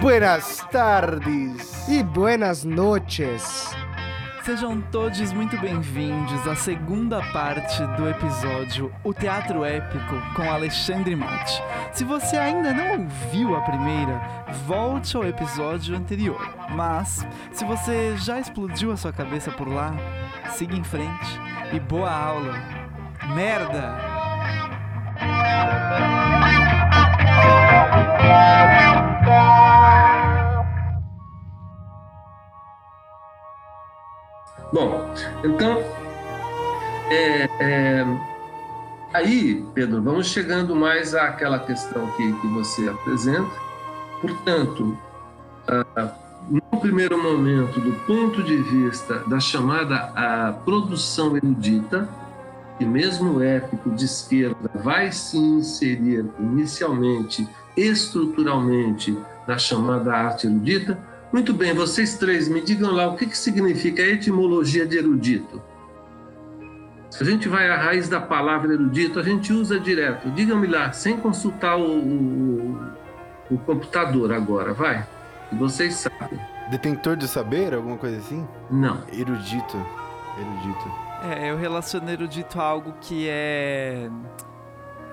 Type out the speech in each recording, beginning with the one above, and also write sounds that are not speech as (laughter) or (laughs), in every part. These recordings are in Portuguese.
Buenas tardes e buenas noches. Sejam todos muito bem-vindos à segunda parte do episódio O Teatro Épico com Alexandre Mate. Se você ainda não ouviu a primeira, volte ao episódio anterior. Mas, se você já explodiu a sua cabeça por lá, siga em frente e boa aula. Merda! Bom, então, é, é, aí, Pedro, vamos chegando mais àquela questão que, que você apresenta. Portanto, ah, no primeiro momento, do ponto de vista da chamada a produção erudita, que mesmo o épico de esquerda vai se inserir inicialmente, estruturalmente, na chamada arte erudita, muito bem, vocês três, me digam lá o que, que significa a etimologia de erudito. Se a gente vai à raiz da palavra erudito, a gente usa direto. Digam-me lá, sem consultar o, o, o, computador agora, vai. Vocês sabem. Detentor de saber, alguma coisa assim? Não. Erudito. Erudito. É, eu relaciono erudito a algo que é.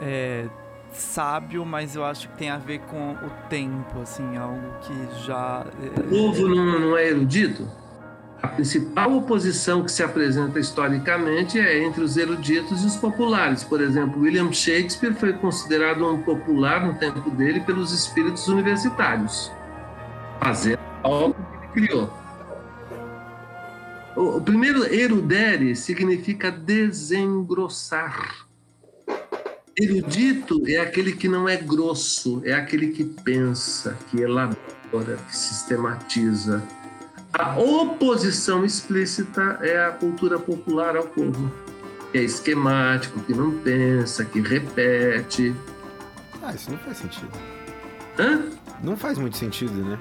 É sábio, mas eu acho que tem a ver com o tempo, assim, algo que já. É, o povo não, não é erudito? A principal oposição que se apresenta historicamente é entre os eruditos e os populares. Por exemplo, William Shakespeare foi considerado um popular no tempo dele pelos espíritos universitários, fazendo a obra que ele criou. O primeiro erudere significa desengrossar. Erudito é aquele que não é grosso, é aquele que pensa, que elabora, que sistematiza. A oposição explícita é a cultura popular ao povo, que é esquemático, que não pensa, que repete. Ah, isso não faz sentido. Hã? Não faz muito sentido, né?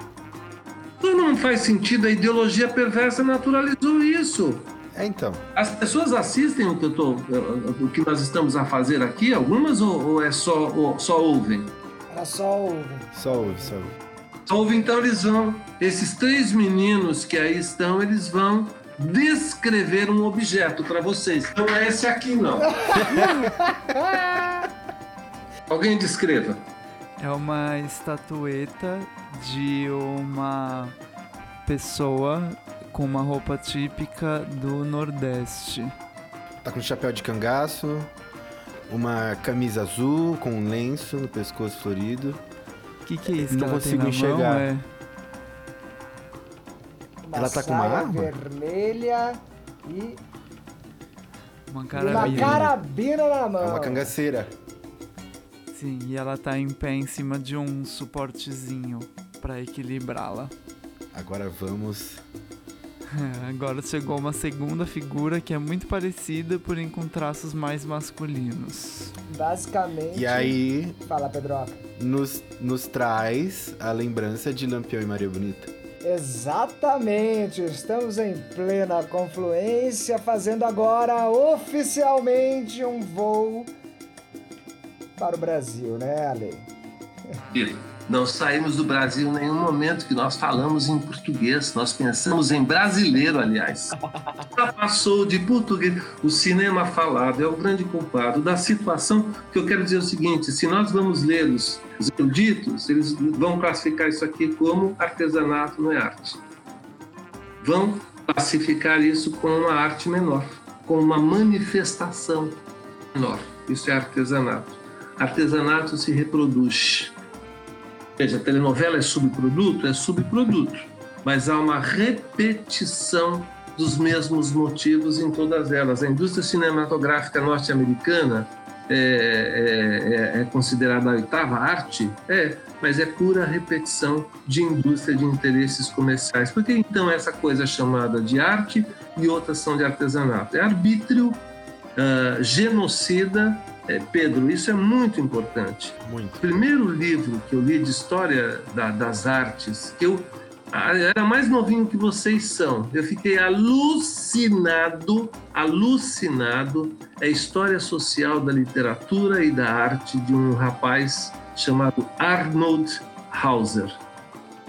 Não faz sentido, a ideologia perversa naturalizou isso. É, então. As pessoas assistem o que, eu tô, o que nós estamos a fazer aqui, algumas, ou, ou é só, ou, só ouvem? Elas só ouvem. Só ouvem, só ouvem. Só ouvem, então eles vão. Esses três meninos que aí estão, eles vão descrever um objeto para vocês. Não é esse aqui, não. (laughs) Alguém descreva. É uma estatueta de uma pessoa com uma roupa típica do Nordeste. Tá com chapéu de cangaço, uma camisa azul com um lenço no pescoço florido. O que, que é isso? Não consigo enxergar. Mão, é... ela tá com uma arma? vermelha e uma carabina. uma carabina na mão. É uma cangaceira. Sim, e ela tá em pé em cima de um suportezinho para equilibrá-la. Agora vamos Agora chegou uma segunda figura que é muito parecida, porém com traços mais masculinos. Basicamente. E aí. Fala, Pedroca. Nos, nos traz a lembrança de Lampião e Maria Bonita. Exatamente, estamos em plena confluência, fazendo agora oficialmente um voo para o Brasil, né, Ale? Não saímos do Brasil em nenhum momento que nós falamos em português, nós pensamos em brasileiro, aliás. Já passou de português. O cinema falado é o grande culpado da situação que eu quero dizer o seguinte: se nós vamos ler os, os eruditos, eles vão classificar isso aqui como artesanato, não é arte. Vão classificar isso como uma arte menor, como uma manifestação menor. Isso é artesanato. Artesanato se reproduz Veja, telenovela é subproduto? É subproduto. Mas há uma repetição dos mesmos motivos em todas elas. A indústria cinematográfica norte-americana é, é, é, considerada a oitava arte? É, mas é pura repetição de indústria de interesses comerciais. Por que então essa coisa chamada de arte e outras são de artesanato? É arbítrio uh, genocida é, Pedro, isso é muito importante. Muito. O primeiro livro que eu li de história da, das artes, que eu era mais novinho que vocês são, eu fiquei alucinado, alucinado, é a história social da literatura e da arte de um rapaz chamado Arnold Hauser,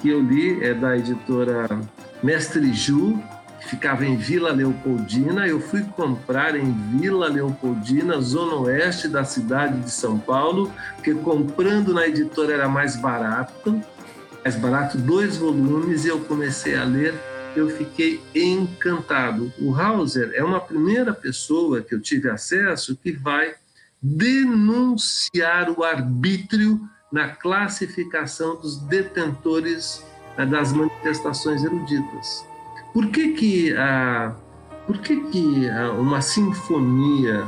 que eu li, é da editora Mestre Ju, ficava em Vila Leopoldina. Eu fui comprar em Vila Leopoldina, zona oeste da cidade de São Paulo, porque comprando na editora era mais barato, mais barato, dois volumes, e eu comecei a ler. Eu fiquei encantado. O Hauser é uma primeira pessoa que eu tive acesso que vai denunciar o arbítrio na classificação dos detentores eh, das manifestações eruditas. Por que que, a, por que, que uma sinfonia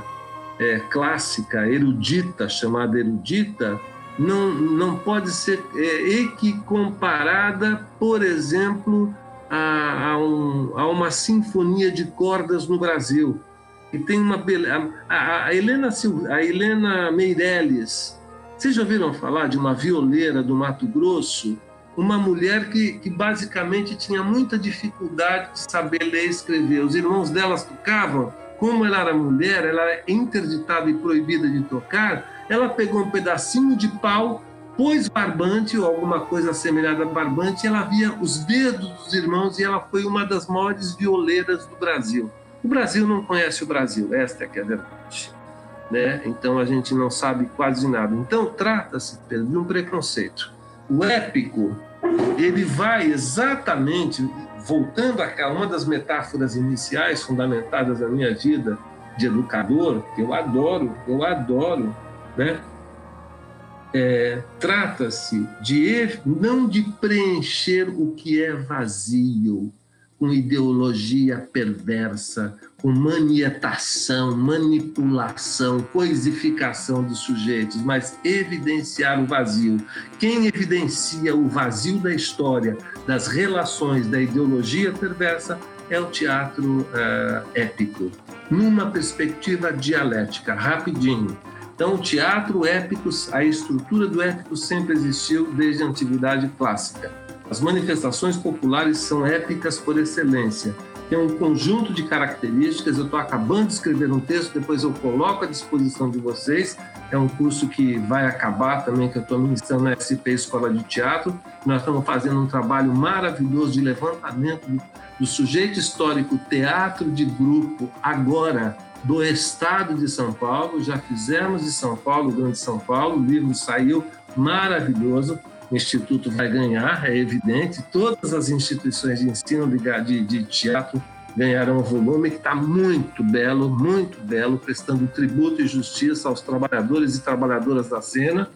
é, clássica, erudita, chamada erudita, não, não pode ser é, equicomparada, por exemplo, a, a, um, a, uma sinfonia de cordas no Brasil? E tem uma a, a, Helena a Helena Meirelles. Vocês já ouviram falar de uma violeira do Mato Grosso uma mulher que, que basicamente tinha muita dificuldade de saber ler e escrever. Os irmãos delas tocavam, como ela era mulher, ela era interditada e proibida de tocar, ela pegou um pedacinho de pau, pôs barbante ou alguma coisa semelhante a barbante, e ela via os dedos dos irmãos e ela foi uma das maiores violeiras do Brasil. O Brasil não conhece o Brasil, esta é que é a verdade. Né? Então a gente não sabe quase nada. Então trata-se de um preconceito. O épico ele vai exatamente, voltando a uma das metáforas iniciais fundamentadas na minha vida de educador, que eu adoro, eu adoro, né? É, Trata-se de não de preencher o que é vazio, com ideologia perversa, com manietação, manipulação, coisificação dos sujeitos, mas evidenciar o vazio. Quem evidencia o vazio da história, das relações, da ideologia perversa, é o teatro uh, épico, numa perspectiva dialética, rapidinho. Então, o teatro épico, a estrutura do épico sempre existiu desde a antiguidade clássica as manifestações populares são épicas por excelência. Tem um conjunto de características. Eu estou acabando de escrever um texto, depois eu coloco à disposição de vocês. É um curso que vai acabar também, que eu estou ministrando na SP Escola de Teatro. Nós estamos fazendo um trabalho maravilhoso de levantamento do, do sujeito histórico teatro de grupo, agora do estado de São Paulo. Já fizemos de São Paulo, Grande São Paulo. O livro saiu maravilhoso o Instituto vai ganhar, é evidente. Todas as instituições de ensino de, de teatro ganharão um volume que está muito belo, muito belo, prestando tributo e justiça aos trabalhadores e trabalhadoras da cena.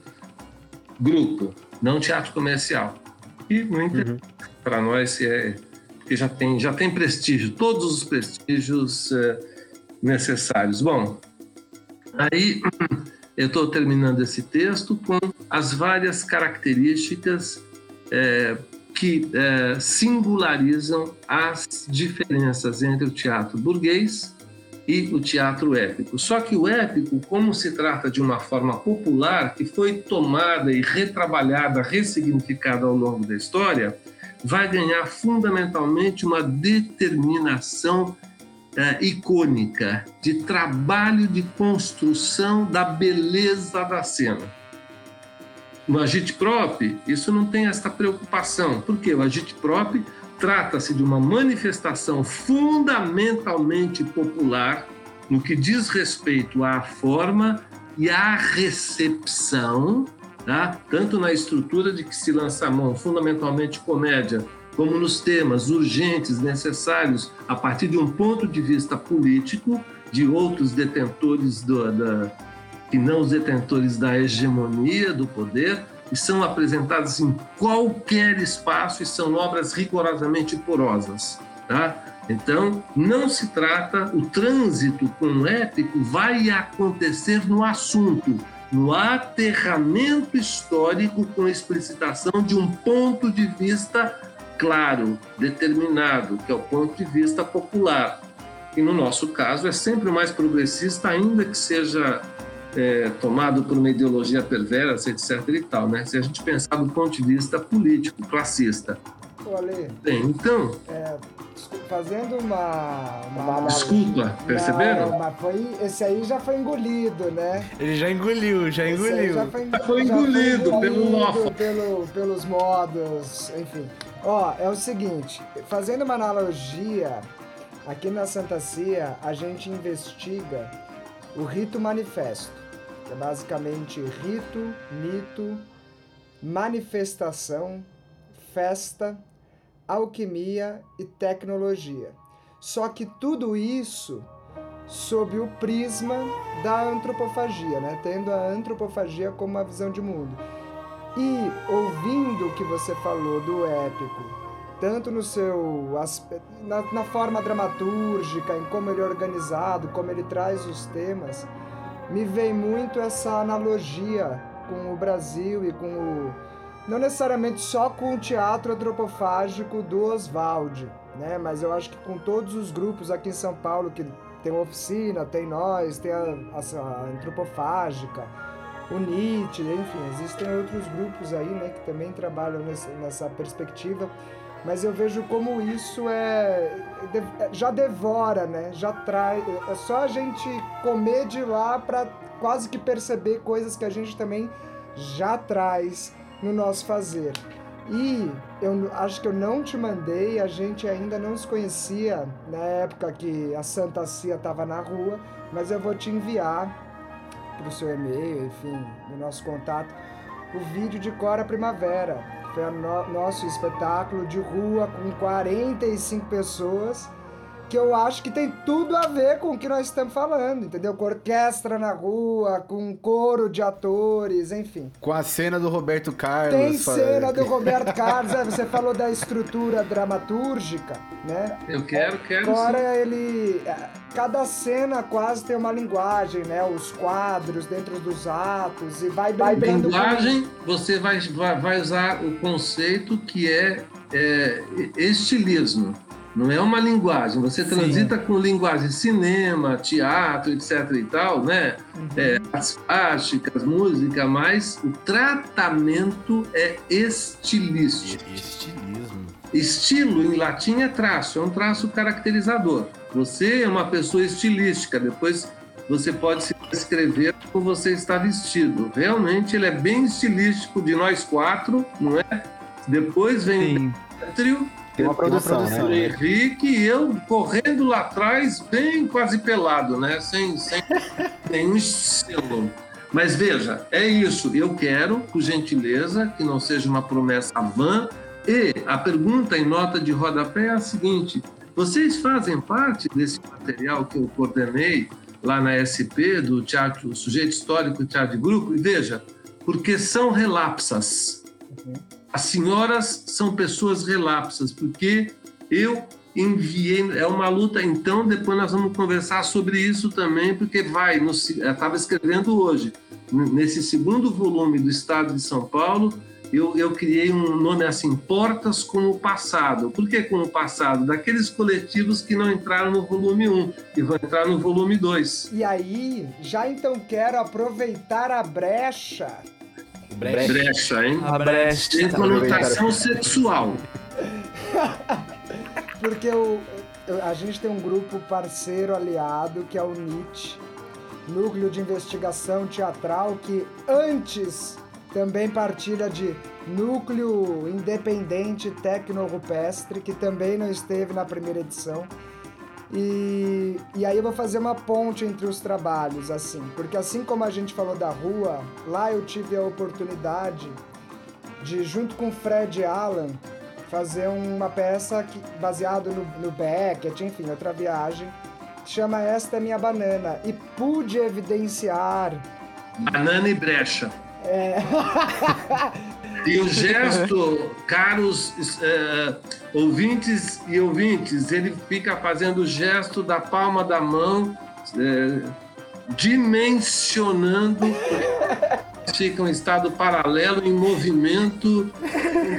Grupo, não teatro comercial. E muito uhum. para nós é que já tem já tem prestígio, todos os prestígios é, necessários. Bom, aí (clears throat) eu estou terminando esse texto com as várias características é, que é, singularizam as diferenças entre o teatro burguês e o teatro épico. Só que o épico, como se trata de uma forma popular que foi tomada e retrabalhada, ressignificada ao longo da história, vai ganhar fundamentalmente uma determinação é, icônica de trabalho de construção da beleza da cena. No agitprop, isso não tem essa preocupação, porque o agitprop trata-se de uma manifestação fundamentalmente popular no que diz respeito à forma e à recepção, tá? tanto na estrutura de que se lança a mão, fundamentalmente comédia, como nos temas urgentes, necessários, a partir de um ponto de vista político, de outros detentores do, da, que não os detentores da hegemonia do poder, e são apresentados em qualquer espaço e são obras rigorosamente porosas. Tá? Então, não se trata, o trânsito com o épico vai acontecer no assunto, no aterramento histórico com explicitação de um ponto de vista claro, determinado, que é o ponto de vista popular. E no nosso caso é sempre mais progressista, ainda que seja é, tomado por uma ideologia perversa, etc. e tal, né? Se a gente pensar do ponto de vista político, classista. Bem, então, é, fazendo uma, uma desculpa, perceberam? Não, mas foi, esse aí já foi engolido, né? Ele já engoliu, já Esse engoliu. Já foi, Foi já engolido pelo engolido Mofa. pelo- pelos modos, enfim. Ó, é o seguinte, fazendo uma analogia, aqui na Santa Cia a gente investiga o rito manifesto, que é basicamente rito, mito, manifestação, festa, alquimia e tecnologia. Só que tudo isso sob o prisma da antropofagia, né? tendo a antropofagia como uma visão de mundo. E ouvindo o que você falou do épico, tanto no seu na, na forma dramatúrgica, em como ele é organizado, como ele traz os temas, me vem muito essa analogia com o Brasil e com o não necessariamente só com o teatro antropofágico do Oswald, né? Mas eu acho que com todos os grupos aqui em São Paulo que tem oficina, tem nós, tem a, a- a antropofágica, o Nietzsche, enfim, existem outros grupos aí, né, que também trabalham nesse- nessa perspectiva. Mas eu vejo como isso é de- já devora, né? Já traz. É só a gente comer de lá para quase que perceber coisas que a gente também já traz no nosso fazer. E eu acho que eu não te mandei, a gente ainda não se conhecia na época que a Santa Cia estava na rua, mas eu vou te enviar para o seu e-mail, enfim, no nosso contato, o vídeo de Cora Primavera. Foi o no- nosso espetáculo de rua com 45 pessoas que eu acho que tem tudo a ver com o que nós estamos falando, entendeu? Com orquestra na rua, com coro de atores, enfim. Com a cena do Roberto Carlos. Tem cena do Roberto (laughs) Carlos, é, você falou da estrutura dramatúrgica, né? Eu quero, quero. sim. Agora ele. Cada cena quase tem uma linguagem, né? Os quadros dentro dos atos e vai com- linguagem, você vai, vai, vai usar o conceito que é, é, estilismo. Não é uma linguagem. Você transita com linguagem cinema, teatro, etc. e tal, né? É, artes plásticas, música, mas o tratamento é estilístico. Estilismo. Estilo em latim é traço, é um traço caracterizador. Você é uma pessoa estilística, depois você pode se descrever como você está vestido. Realmente ele é bem estilístico de nós quatro, não é? Depois vem Sim. o trio, Tem uma produção, o né? Henrique e eu correndo lá atrás, bem quase pelado, né? Sem, sem (laughs) nenhum selo. Mas veja, é isso. Eu quero, por gentileza, que não seja uma promessa vã. E a pergunta em nota de rodapé é a seguinte: vocês fazem parte desse material que eu coordenei lá na SP, do Teatro Sujeito Histórico Teatro de Grupo? E veja, porque são relapsas. As senhoras são pessoas relapsas, porque eu enviei. É uma luta, então, depois nós vamos conversar sobre isso também, porque vai. no Eu estava escrevendo hoje, nesse segundo volume do Estado de São Paulo, eu, eu criei um nome assim: Portas com o Passado. Por que com o passado? Daqueles coletivos que não entraram no volume 1 e vão entrar no volume 2. E aí, já então quero aproveitar a brecha. Brecha. Brecha, hein? A brecha. Tem conotação sexual. (laughs) Porque o, a gente tem um grupo parceiro aliado que é o NIT, Núcleo de Investigação Teatral, que antes também partilha de Núcleo Independente Tecno-Rupestre, que também não esteve na primeira edição. E, e aí eu vou fazer uma ponte entre os trabalhos, assim, porque assim como a gente falou da rua, lá eu tive a oportunidade de, junto com o Fred Allen, fazer uma peça que, baseado no, no Beckett, enfim, outra viagem, que chama Esta é Minha Banana. E pude evidenciar Banana e brecha. é, (laughs) E o gesto, caros eh, ouvintes e ouvintes, ele fica fazendo o gesto da palma da mão, eh, dimensionando, fica um estado paralelo em movimento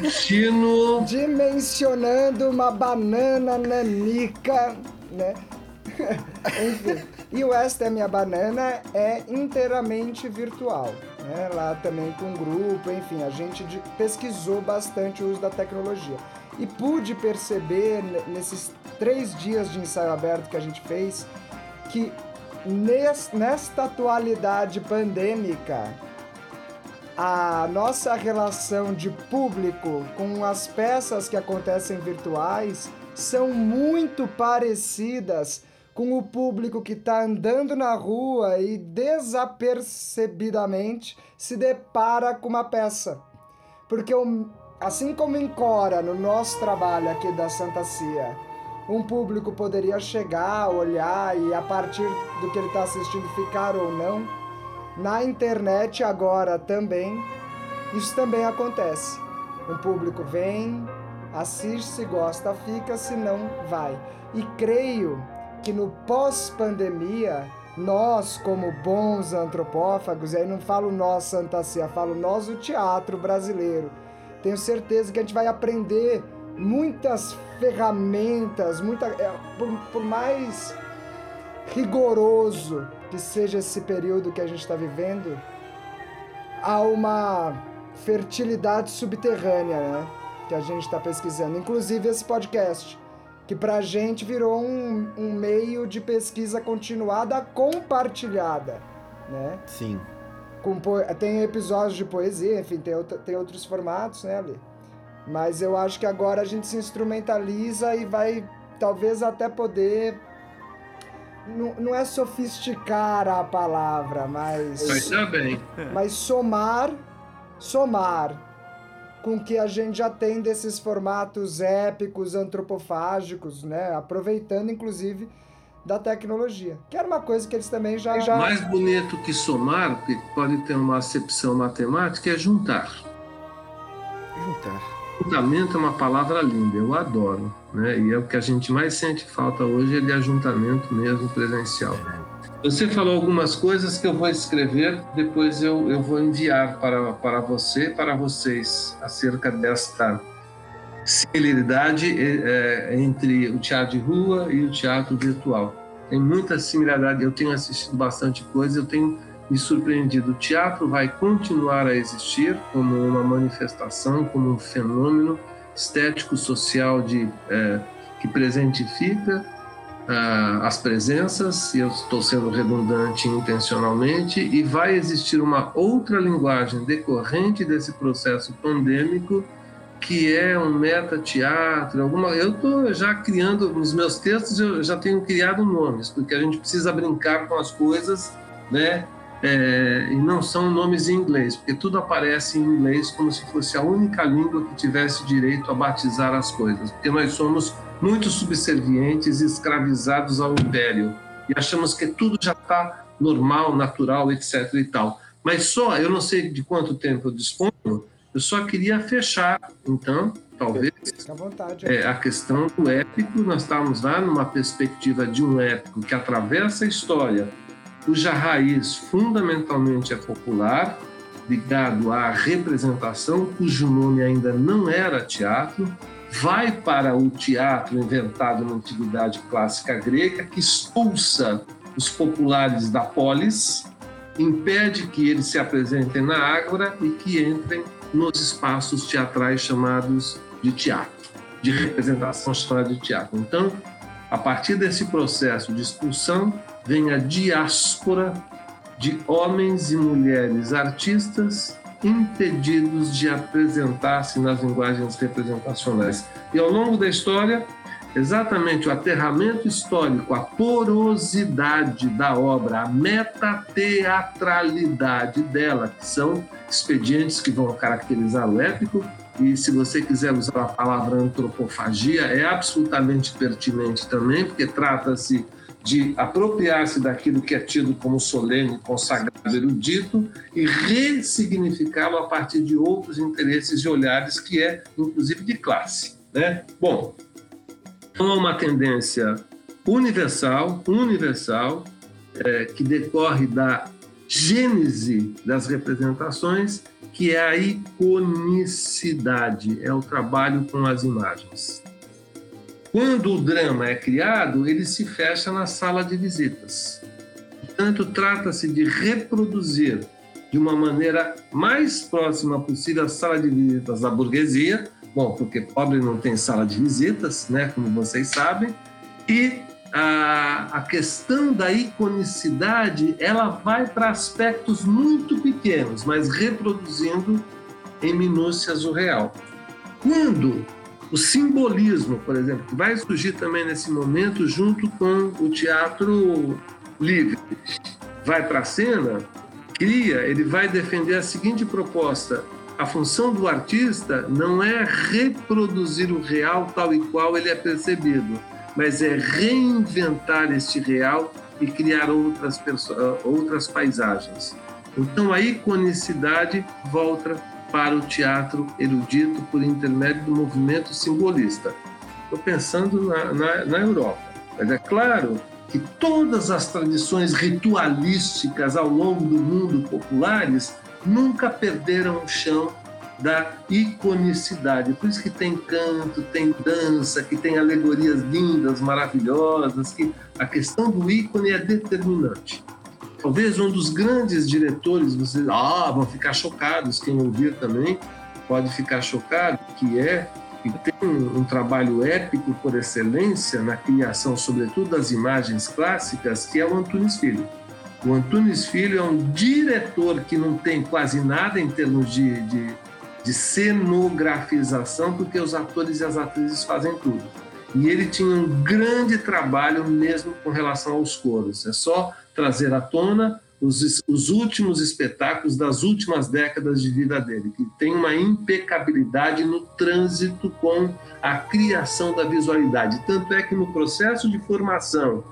contínuo. dimensionando uma banana nanica, né? (laughs) Enfim, E o Esta é Minha Banana é inteiramente virtual. Né? Lá também com grupo, enfim, a gente pesquisou bastante o uso da tecnologia. E pude perceber nesses três dias de ensaio aberto que a gente fez que nesta atualidade pandêmica, a nossa relação de público com as peças que acontecem virtuais são muito parecidas com o público que está andando na rua e desapercebidamente se depara com uma peça. Porque assim como em Cora, no nosso trabalho aqui da Santa Cia, um público poderia chegar, olhar e a partir do que ele está assistindo ficar ou não, na internet agora também, isso também acontece. Um público vem, assiste, se gosta, fica, se não, vai. E creio que no pós-pandemia, nós, como bons antropófagos, e aí não falo nós, Santa Cia, falo nós, o teatro brasileiro, tenho certeza que a gente vai aprender muitas ferramentas, muita, é, por, por mais rigoroso que seja esse período que a gente está vivendo, há uma fertilidade subterrânea, né? Que a gente está pesquisando. Inclusive esse podcast, que para a gente virou um, um meio de pesquisa continuada compartilhada, né? Sim. Com. Tem episódios de poesia, enfim, tem, outra, tem outros formatos, né, Ali? Mas eu acho que agora a gente se instrumentaliza e vai talvez até poder não, não é sofisticar a palavra, mas. Ainda bem. Mas somar, somar com o que a gente já tem desses formatos épicos, antropofágicos, né? Aproveitando, inclusive, da tecnologia. Que era uma coisa que eles também já. já... Mais bonito que somar, que pode ter uma acepção matemática, é juntar. Juntar. Ajuntamento é uma palavra linda, eu adoro, né? E é o que a gente mais sente falta hoje é de ajuntamento mesmo presencial. Você falou algumas coisas que eu vou escrever, depois eu, eu vou enviar para, para você, para vocês, acerca desta similaridade é, entre o teatro de rua e o teatro virtual. Tem muita similaridade, eu tenho assistido bastante coisa, eu tenho me surpreendido. O teatro vai continuar a existir como uma manifestação, como um fenômeno estético social de é, que presentifica uh, as presenças, e eu estou sendo redundante intencionalmente, e vai existir uma outra linguagem decorrente desse processo pandêmico que é um meta-teatro, alguma... Eu estou já criando, nos meus textos eu já tenho criado nomes, porque a gente precisa brincar com as coisas, né? é, e não são nomes em inglês, porque tudo aparece em inglês como se fosse a única língua que tivesse direito a batizar as coisas, porque nós somos muito subservientes e escravizados ao império e achamos que tudo já está normal, natural, etc. e tal. Mas só, eu não sei de quanto tempo eu disponho, eu só queria fechar, então, talvez, vontade, é, a questão do épico. Nós estávamos lá numa perspectiva de um épico que atravessa a história cuja raiz fundamentalmente é popular, ligado à representação, cujo nome ainda não era teatro, vai para o teatro inventado na antiguidade clássica grega, que expulsa os populares da polis, impede que eles se apresentem na ágora e que entrem nos espaços teatrais chamados de teatro, de representação chamada de teatro. Então, a partir desse processo de expulsão, vem a diáspora de homens e mulheres artistas impedidos de apresentar-se nas linguagens representacionais. E ao longo da história, exatamente o aterramento histórico, a porosidade da obra, a metateatralidade dela, que são expedientes que vão caracterizar o épico, e se você quiser usar a palavra antropofagia, é absolutamente pertinente também, porque trata-se de apropriar-se daquilo que é tido como solene, consagrado, erudito e ressignificá-lo a partir de outros interesses e olhares que é, inclusive, de classe. Né? Bom, então há uma tendência universal, universal, é, que decorre da gênese das representações, que é a iconicidade, é o trabalho com as imagens. Quando o drama é criado, ele se fecha na sala de visitas. Portanto, trata-se de reproduzir de uma maneira mais próxima possível a sala de visitas da burguesia, bom, porque pobre não tem sala de visitas, né, como vocês sabem, e a, a questão da iconicidade, ela vai para aspectos muito pequenos, mas reproduzindo em minúcias o real. Quando o simbolismo, por exemplo, que vai surgir também nesse momento junto com o teatro livre, vai para a cena, cria, ele vai defender a seguinte proposta: a função do artista não é reproduzir o real tal e qual ele é percebido, mas é reinventar este real e criar outras, outras paisagens. Então a iconicidade volta para o teatro erudito por intermédio do movimento simbolista. Estou pensando na, na, na Europa, mas é claro que todas as tradições ritualísticas ao longo do mundo populares nunca perderam o chão da iconicidade. Por isso que tem canto, tem dança, que tem alegorias lindas, maravilhosas, que a questão do ícone é determinante. Talvez um dos grandes diretores, vocês ah, vão ficar chocados, quem ouvir também pode ficar chocado, que é que tem um, trabalho épico por excelência na criação, sobretudo das imagens clássicas, que é o Antunes Filho. O Antunes Filho é um diretor que não tem quase nada em termos de, de, de cenografização, porque os atores e as atrizes fazem tudo. E ele tinha um grande trabalho mesmo com relação aos coros. É só trazer à tona os, os últimos espetáculos das últimas décadas de vida dele, que tem uma impecabilidade no trânsito com a criação da visualidade. Tanto é que no processo de formação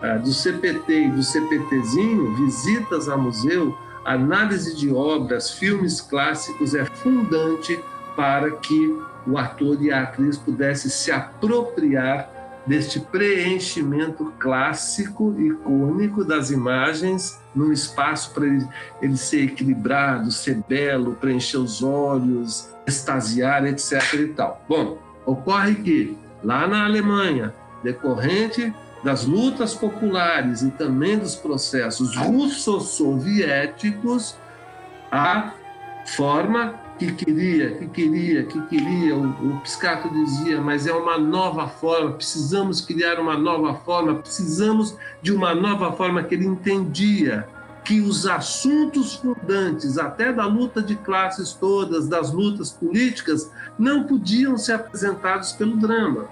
ah, do CPT e do CPTzinho, visitas a museu, análise de obras, filmes clássicos é fundante para que o ator e a atriz pudessem se apropriar deste preenchimento clássico, icônico das imagens, num espaço para ele, ele ser equilibrado, ser belo, preencher os olhos, extasiar, etc. e tal. Bom, ocorre que lá na Alemanha, decorrente das lutas populares e também dos processos russo-soviéticos, a forma que queria, que queria, que queria. O, o Piscato dizia, mas é uma nova forma, precisamos criar uma nova forma, precisamos de uma nova forma que ele entendia que os assuntos fundantes, até da luta de classes todas, das lutas políticas, não podiam ser apresentados pelo drama.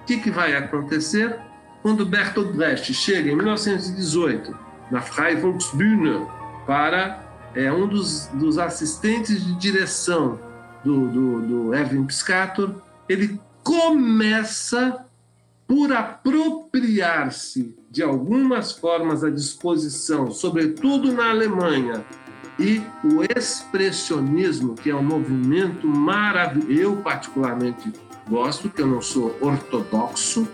O que, que vai acontecer? Quando Bertolt Brecht chega em 1918 na Freie Volksbühne para é um dos, dos assistentes de direção do, do, do Piscator, ele começa por apropriar-se de algumas formas da disposição, sobretudo na Alemanha, e o expressionismo, que é um movimento maravilhoso. Eu, particularmente, gosto, que eu não sou ortodoxo,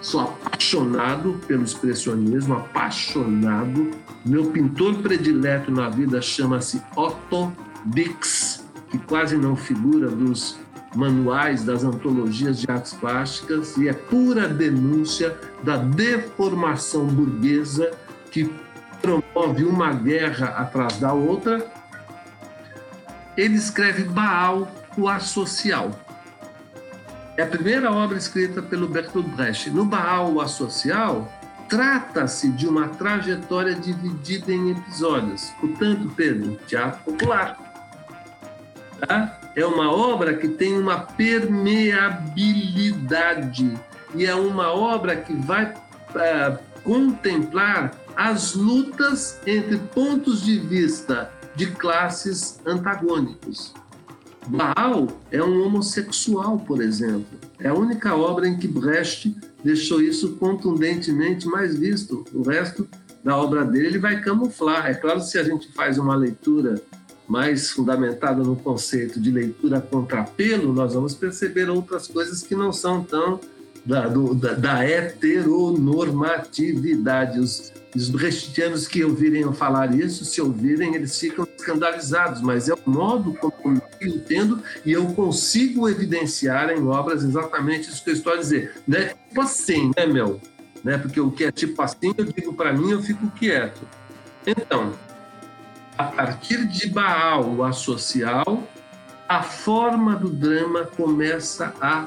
Sou apaixonado pelo expressionismo, apaixonado. Meu pintor predileto na vida chama-se Otto Dix, que quase não figura dos manuais das antologias de artes plásticas e é pura denúncia da deformação burguesa que promove uma guerra atrás da outra. Ele escreve Baal, o asocial é a primeira obra escrita pelo Bertolt Brecht. No Baal, o Asocial, trata-se de uma trajetória dividida em episódios. Portanto, Pedro, teatro popular. Tá? É uma obra que tem uma permeabilidade e é uma obra que vai é, contemplar as lutas entre pontos de vista de classes antagônicos. Baal é um homossexual, por exemplo. É a única obra em que Brecht deixou isso contundentemente mais visto. O resto da obra dele ele vai camuflar. É claro, se a gente faz uma leitura mais fundamentada no conceito de leitura contrapelo, nós vamos perceber outras coisas que não são tão da, do, da, da heteronormatividade. Os, os brechtianos que ouvirem falar isso, se ouvirem, eles ficam escandalizados, mas é o modo como eu entendo e eu consigo evidenciar em obras exatamente isso que eu estou a dizer. Né? Tipo assim, né, meu? né? Porque o que é tipo assim, eu digo para mim, eu fico quieto. Então, a partir de Baal, o associal, a forma do drama começa a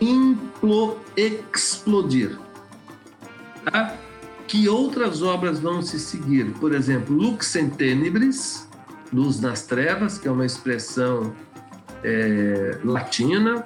implo, explodir. Tá? Que outras obras vão se seguir? Por exemplo, Lux in Tenebris, Luz nas Trevas, que é uma expressão é, latina,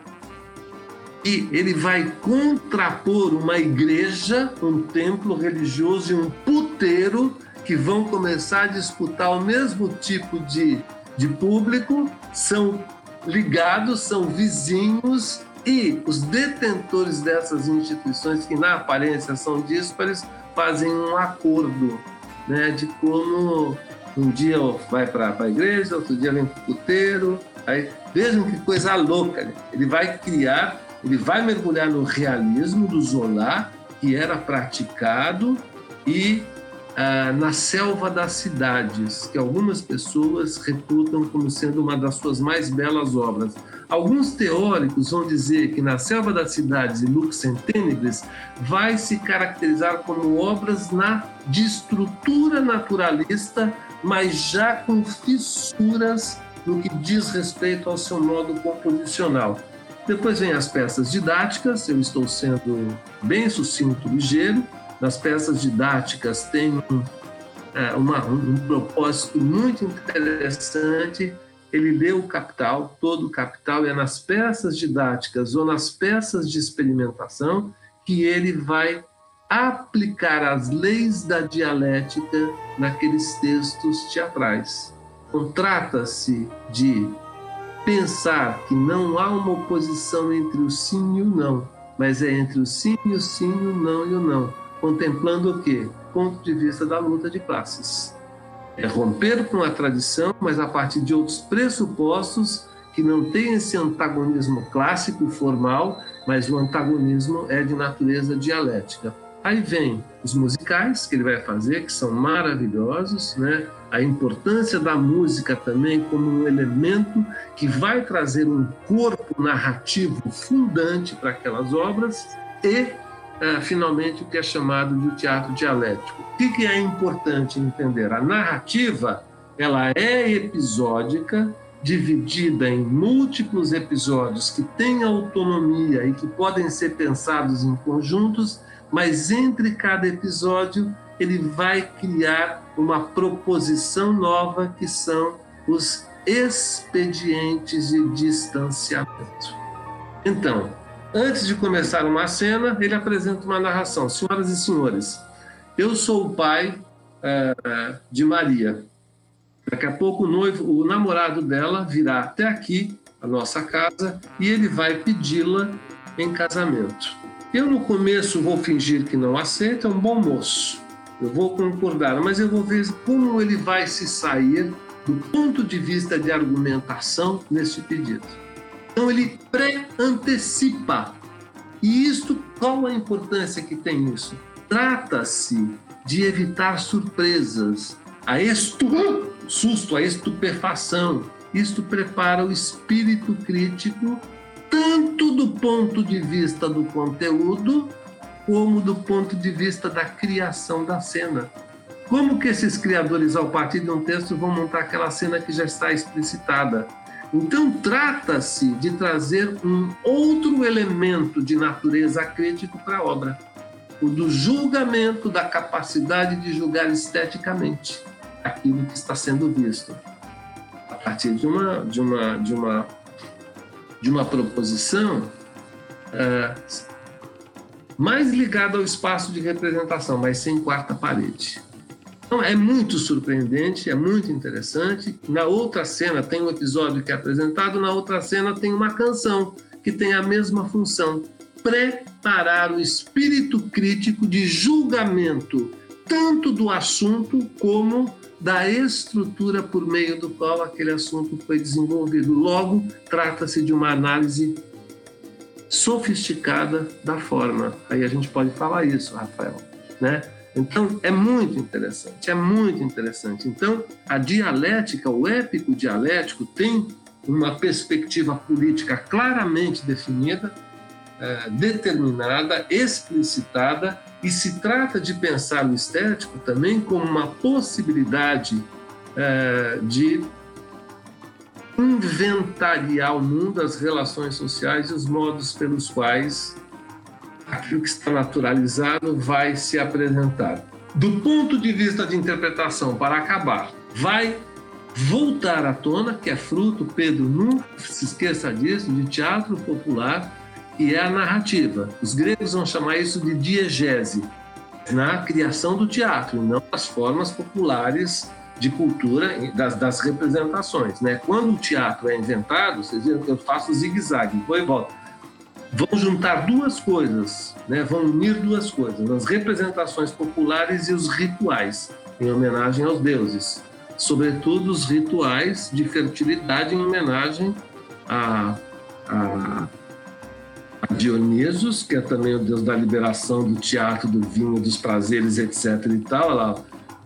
e ele vai contrapor uma igreja, um templo religioso e um puteiro que vão começar a disputar o mesmo tipo de, de público, são ligados, são vizinhos e os detentores dessas instituições, que na aparência são díspares, fazem um acordo né, de como um dia vai para a igreja, outro dia vem para o puteiro. Aí, vejam que coisa louca. Né? Ele vai criar, ele vai mergulhar no realismo do Zola, que era praticado, e ah, na selva das cidades, que algumas pessoas reputam como sendo uma das suas mais belas obras. Alguns teóricos vão dizer que na selva das cidades e Lux in Tenebris vai se caracterizar como obras na, de estrutura naturalista, mas já com fissuras no que diz respeito ao seu modo composicional. Depois vem as peças didáticas, eu estou sendo bem sucinto, ligeiro, nas peças didáticas tem um, é, uma, um, propósito muito interessante. Ele lê o capital, todo o capital, e é nas peças didáticas ou nas peças de experimentação que ele vai aplicar as leis da dialética naqueles textos teatrais. Então, trata-se de pensar que não há uma oposição entre o sim e o não, mas é entre o sim e o sim, o não e o não contemplando o quê? Ponto de vista da luta de classes. É romper com a tradição, mas a partir de outros pressupostos que não tem esse antagonismo clássico formal, mas o antagonismo é de natureza dialética. Aí vem os musicais que ele vai fazer, que são maravilhosos, né? A importância da música também como um elemento que vai trazer um corpo narrativo fundante para aquelas obras e é, finalmente o que é chamado de teatro dialético. O que, que é importante entender? A narrativa ela é episódica, dividida em múltiplos episódios que têm autonomia e que podem ser pensados em conjuntos, mas entre cada episódio ele vai criar uma proposição nova que são os expedientes de distanciamento. Então, Antes de começar uma cena, ele apresenta uma narração. Senhoras e senhores, eu sou o pai é, de Maria. Daqui a pouco o noivo, o namorado dela virá até aqui, a nossa casa, e ele vai pedi-la em casamento. Eu no começo vou fingir que não aceito, é um bom moço. Eu vou concordar, mas eu vou ver como ele vai se sair do ponto de vista de argumentação nesse pedido. Então ele pré-antecipa. E isto, qual a importância que tem isso? Trata-se de evitar surpresas, a estu... susto, a estupefação. Isto prepara o espírito crítico, tanto do ponto de vista do conteúdo, como do ponto de vista da criação da cena. Como que esses criadores, ao partir de um texto, vão montar aquela cena que já está explicitada? Então, trata-se de trazer um outro elemento de natureza crítico para a obra, o do julgamento, da capacidade de julgar esteticamente aquilo que está sendo visto, a partir de uma, de uma, de uma, de uma proposição é, mais ligada ao espaço de representação, mas sem quarta parede. Então é muito surpreendente, é muito interessante. Na outra cena tem um episódio que é apresentado, na outra cena tem uma canção que tem a mesma função: preparar o espírito crítico de julgamento tanto do assunto como da estrutura por meio do qual aquele assunto foi desenvolvido. Logo, trata-se de uma análise sofisticada da forma. Aí a gente pode falar isso, Rafael, né? Então, é muito interessante, é muito interessante. Então, a dialética, o épico dialético, tem uma perspectiva política claramente definida, é, determinada, explicitada, e se trata de pensar o estético também como uma possibilidade é, de inventariar o mundo, as relações sociais e os modos pelos quais aquilo que está naturalizado vai se apresentar. Do ponto de vista de interpretação, para acabar, vai voltar à tona, que é fruto, Pedro, nunca se esqueça disso, de teatro popular, e é a narrativa. Os gregos vão chamar isso de diegese, na criação do teatro, não das formas populares de cultura, das, das representações. Né? Quando o teatro é inventado, vocês viram que eu faço zigue-zague, vou e volto. Vão juntar duas coisas, né? vão unir duas coisas, as representações populares e os rituais, em homenagem aos deuses sobretudo os rituais de fertilidade em homenagem a, a, a Dionisos, que é também o deus da liberação, do teatro, do vinho, dos prazeres, etc. e tal. Olha lá,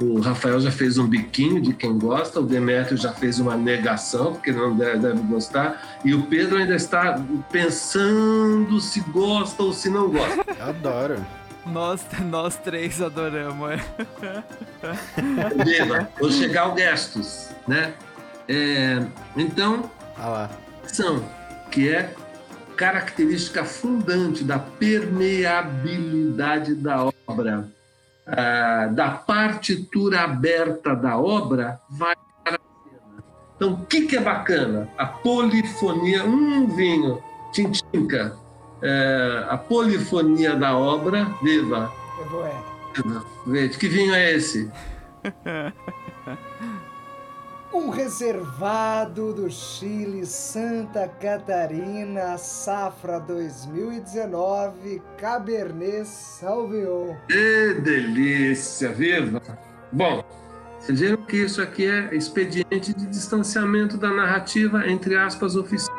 o Rafael já fez um biquinho de quem gosta, o Demétrio já fez uma negação, porque não deve, deve, gostar, e o Pedro ainda está pensando se gosta ou se não gosta. Adoro. Nós, nós três adoramos, é. Vou chegar ao gestos, né? É, então, ah lá. são que é característica fundante da permeabilidade da obra, ah, da partitura aberta da obra, vai para a cena. Então, o que, que é bacana? A polifonia, um vinho, tintinca, é, a polifonia da obra, viva. Veja, que vinho é esse? (laughs) um reservado do Chile, Santa Catarina, safra 2019, Cabernet Sauvignon. Que delícia, viva! Bom, vocês viram que isso aqui é expediente de distanciamento da narrativa, entre aspas, oficial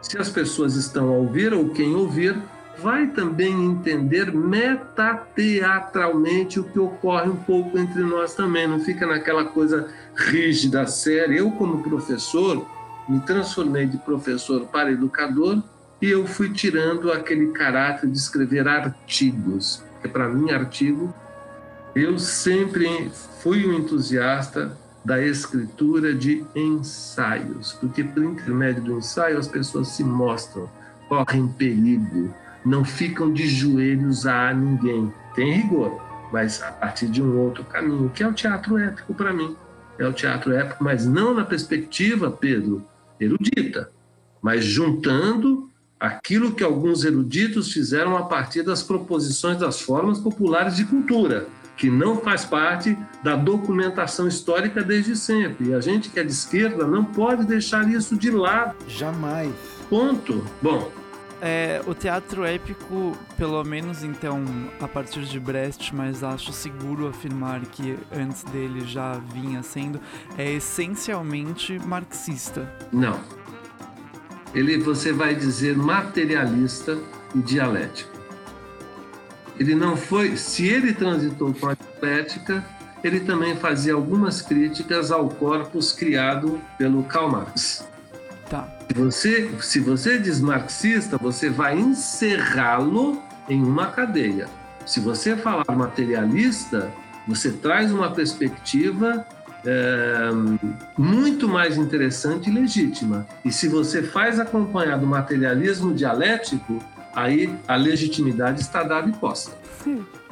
se as pessoas estão a ouvir ou quem ouvir, vai também entender metateatralmente o que ocorre um pouco entre nós também, não fica naquela coisa rígida, séria. Eu, como professor, me transformei de professor para educador e eu fui tirando aquele caráter de escrever artigos, porque para mim, artigo, eu sempre fui um entusiasta da escritura de ensaios, porque por intermédio do ensaio as pessoas se mostram, correm perigo, não ficam de joelhos a ninguém. Tem rigor, mas a partir de um outro caminho, que é o teatro épico para mim. É o teatro épico, mas não na perspectiva, Pedro, erudita, mas juntando aquilo que alguns eruditos fizeram a partir das proposições das formas populares de cultura que não faz parte da documentação histórica desde sempre. E a gente que é de esquerda não pode deixar isso de lado. Jamais. Ponto. Bom. É, o teatro épico, pelo menos então a partir de Brecht, mas acho seguro afirmar que antes dele já vinha sendo, é essencialmente marxista. Não. Ele, você vai dizer materialista e dialético ele não foi, se ele transitou com a dialética, ele também fazia algumas críticas ao corpus criado pelo Karl Marx. Tá. Se você, se você diz marxista, você vai encerrá-lo em uma cadeia. Se você falar materialista, você traz uma perspectiva é, muito mais interessante e legítima. E se você faz acompanhar do materialismo dialético, aí a legitimidade está dada e posta.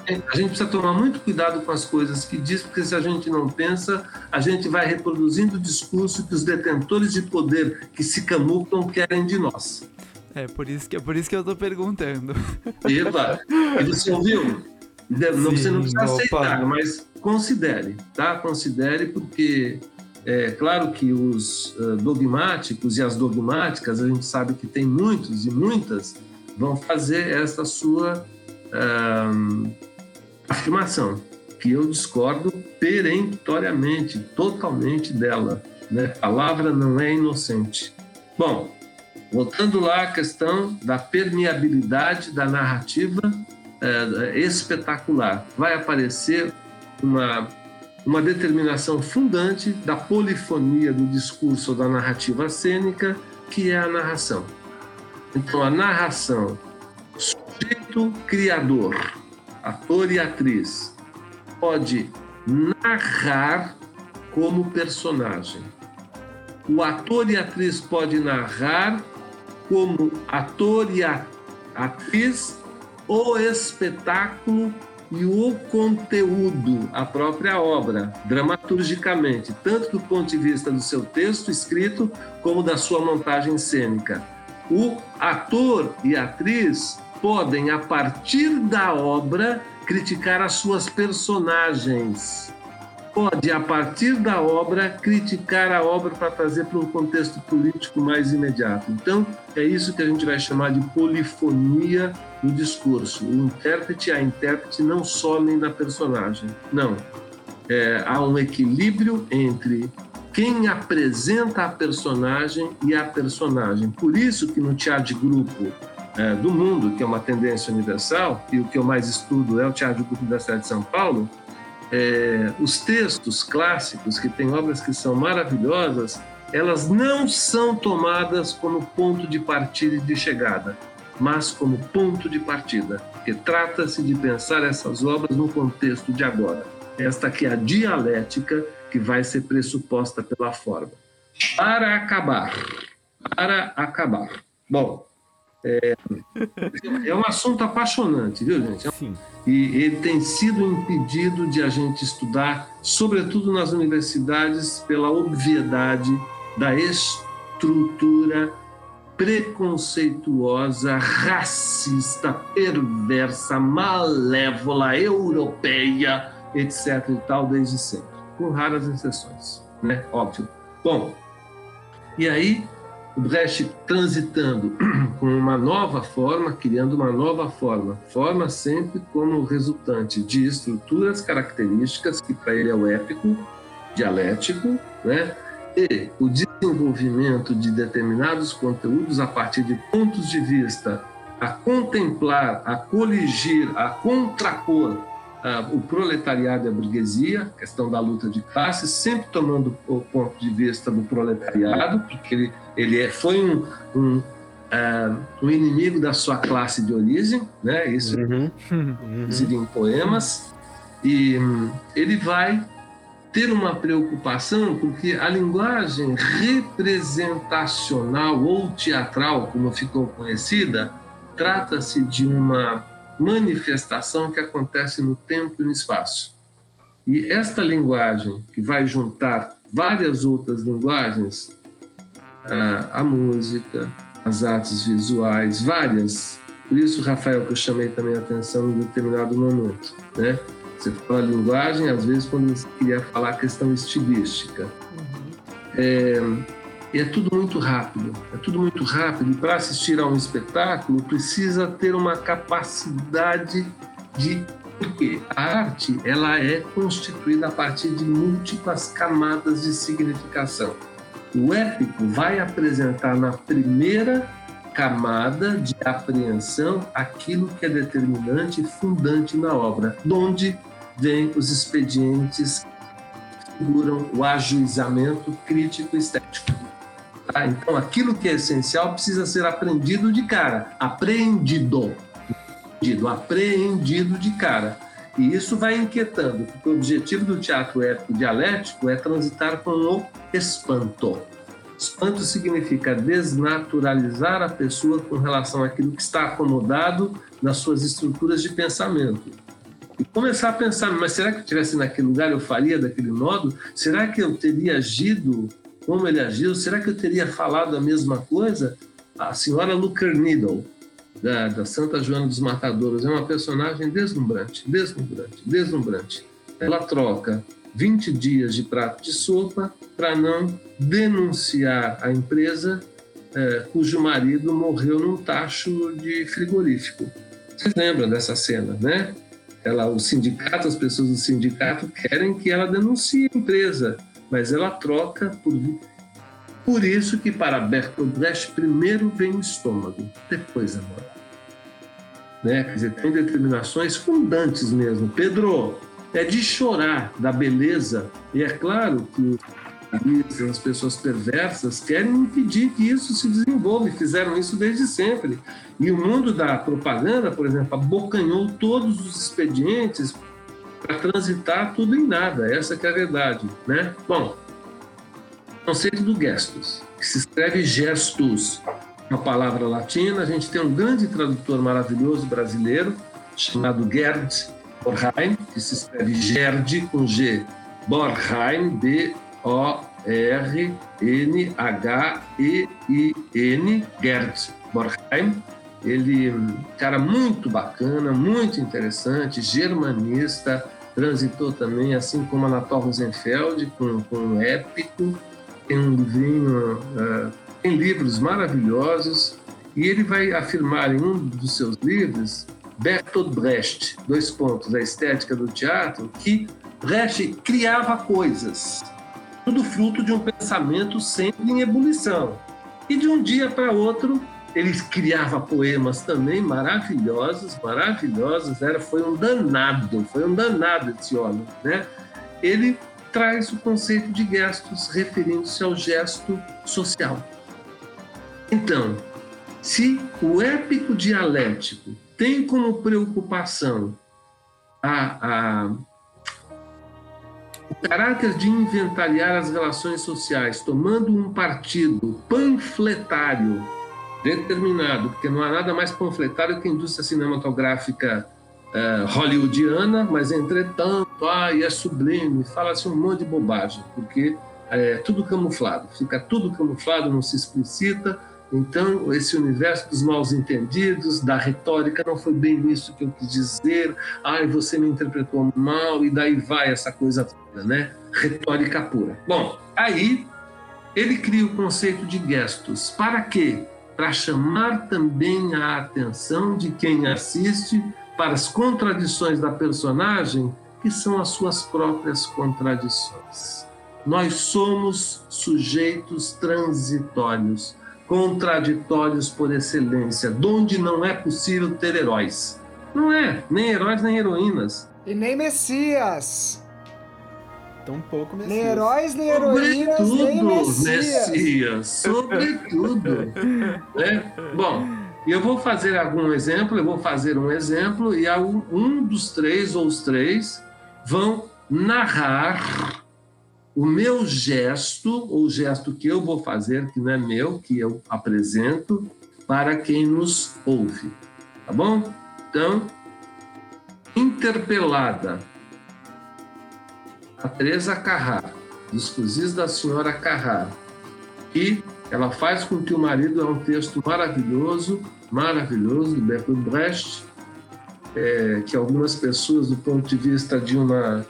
A gente precisa tomar muito cuidado com as coisas que diz, porque se a gente não pensa, a gente vai reproduzindo o discurso que os detentores de poder que se camuflam querem de nós. É por isso que, é por isso que eu estou perguntando. Eba! E você ouviu? Não, Sim, você não precisa aceitar, opa. mas considere, tá? Considere, porque é claro que os uh, dogmáticos e as dogmáticas, a gente sabe que tem muitos e muitas, vão fazer essa sua um, afirmação, que eu discordo peremptoriamente, totalmente dela. Né? A palavra não é inocente. Bom, voltando lá à questão da permeabilidade da narrativa é, espetacular, vai aparecer uma, uma determinação fundante da polifonia do discurso ou da narrativa cênica, que é a narração. Então, a narração sujeito criador, ator e atriz, pode narrar como personagem. O ator e atriz pode narrar como ator e atriz o espetáculo e o conteúdo, a própria obra, dramaturgicamente, tanto do ponto de vista do seu texto escrito, como da sua montagem cênica. O ator e atriz podem, a partir da obra, criticar as suas personagens pode, a partir da obra, criticar a obra para trazer para um contexto político mais imediato. Então, é isso que a gente vai chamar de polifonia no discurso. O intérprete e a intérprete não somem da personagem. Não. É, há um equilíbrio entre quem apresenta a personagem e a personagem. Por isso que no teatro de grupo é, do mundo, que é uma tendência universal, e o que eu mais estudo é o teatro de grupo da cidade de São Paulo, é, os textos clássicos, que têm obras que são maravilhosas, elas não são tomadas como ponto de partida e de chegada, mas como ponto de partida, porque trata-se de pensar essas obras no contexto de agora. Esta aqui é a dialética que vai ser pressuposta pela forma. Para acabar, para acabar. Bom, é, é um assunto apaixonante, viu, gente? Sim. E ele tem sido impedido de a gente estudar, sobretudo nas universidades, pela obviedade da estrutura preconceituosa, racista, perversa, malévola, europeia, etc. e tal, desde sempre, com raras exceções, né? Óbvio. Bom, e aí o Brecht transitando (clears throat) com uma nova forma, criando uma nova forma, forma sempre como resultante de estruturas características, que para ele é o épico, dialético, né? e o desenvolvimento de determinados conteúdos a partir de pontos de vista a contemplar, a coligir, a contrapor o proletariado e a burguesia, questão da luta de classes, sempre tomando o ponto de vista do proletariado, porque ele, ele é, foi um, um, uh, um, inimigo da sua classe de origem, né? isso uhum. inclusive em poemas, e um, ele vai ter uma preocupação porque a linguagem representacional ou teatral, como ficou conhecida, trata-se de uma manifestação que acontece no tempo e no espaço. E esta linguagem, que vai juntar várias outras linguagens, a, a música, as artes visuais, várias. Por isso, Rafael, que eu chamei também a atenção em determinado momento. Né? Você fala linguagem, às vezes, quando você queria falar a questão estilística. Uhum. É, e é tudo muito rápido, é tudo muito rápido. E para assistir a um espetáculo precisa ter uma capacidade de porque a arte ela é constituída a partir de múltiplas camadas de significação. O épico vai apresentar na primeira camada de apreensão aquilo que é determinante e fundante na obra, onde vem os expedientes que figuram o ajuizamento crítico estético. Tá? Então, aquilo que é essencial precisa ser aprendido de cara, apreendido, apreendido, apreendido de cara. E isso vai inquietando, porque o objetivo do teatro épico dialético é transitar com o espanto. Espanto significa desnaturalizar a pessoa com relação àquilo que está acomodado nas suas estruturas de pensamento. E começar a pensar, mas será que eu estivesse naquele lugar eu faria daquele modo? Será que eu teria agido como ele agiu, será que eu teria falado a mesma coisa? A senhora Luker Needle, da, da Santa Joana dos Matadouros, é uma personagem deslumbrante, deslumbrante, deslumbrante. Ela troca 20 dias de prato de sopa para não denunciar a empresa é, cujo marido morreu num tacho de frigorífico. Vocês lembram dessa cena, né? Ela, o sindicato, as pessoas do sindicato querem que ela denuncie a empresa mas ela troca por por isso que para Bertolt Brecht primeiro vem o estômago, depois a morte. Né? Quer dizer, tem determinações fundantes mesmo. Pedro, é de chorar da beleza, e é claro que as pessoas perversas querem impedir que isso se desenvolva e fizeram isso desde sempre. E o mundo da propaganda, por exemplo, abocanhou todos os expedientes para transitar tudo em nada. Essa que é a verdade, né? Bom, conceito do gestus, que se escreve gestus, uma palavra latina. A gente tem um grande tradutor maravilhoso brasileiro chamado Gerd Borheim, que se escreve Gerd com G, Borheim, B O-R-N-H-E-I-N, Gerd Borheim. Ele, cara muito bacana, muito interessante, germanista, transitou também, assim como Anatol Rosenfeld, com, com épico. Tem um livrinho, uh, tem livros maravilhosos, e ele vai afirmar em um dos seus livros, Bertolt Brecht, dois pontos, a estética do teatro, que Brecht criava coisas, tudo fruto de um pensamento sempre em ebulição. E de um dia para outro, ele criava poemas também maravilhosos, maravilhosos. Era, foi um danado, foi um danado esse homem, né? Ele traz o conceito de gestos referindo-se ao gesto social. Então, se o épico dialético tem como preocupação a, a o caráter de inventariar as relações sociais, tomando um partido panfletário determinado, porque não há nada mais panfletário que a indústria cinematográfica uh, hollywoodiana, mas entretanto, ai, é sublime, fala-se um monte de bobagem, porque é tudo camuflado, fica tudo camuflado, não se explicita, então, esse universo dos mal entendidos, da retórica, não foi bem isso que eu quis dizer, ai, você me interpretou mal, e daí vai essa coisa toda, né? Retórica pura. Bom, aí ele cria o conceito de gestos. Para quê? Para chamar também a atenção de quem assiste para as contradições da personagem, que são as suas próprias contradições. Nós somos sujeitos transitórios contraditórios por excelência, donde não é possível ter heróis. Não é, nem heróis nem heroínas. E nem Messias. Tão pouco Messias. Nem heróis, nem heroínas, Sobretudo, nem Messias. Messias. Sobretudo. né? Bom, eu vou fazer algum exemplo, eu vou fazer um exemplo e um dos três ou os três vão narrar o meu gesto, ou o gesto que eu vou fazer, que não é meu, que eu apresento para quem nos ouve. Tá bom? Então, interpelada a Teresa Carrá, dos fuzis da senhora Carrá, e ela faz com que o marido é um texto maravilhoso, maravilhoso, do Bertolt Brecht, é, que algumas pessoas, do ponto de vista de uma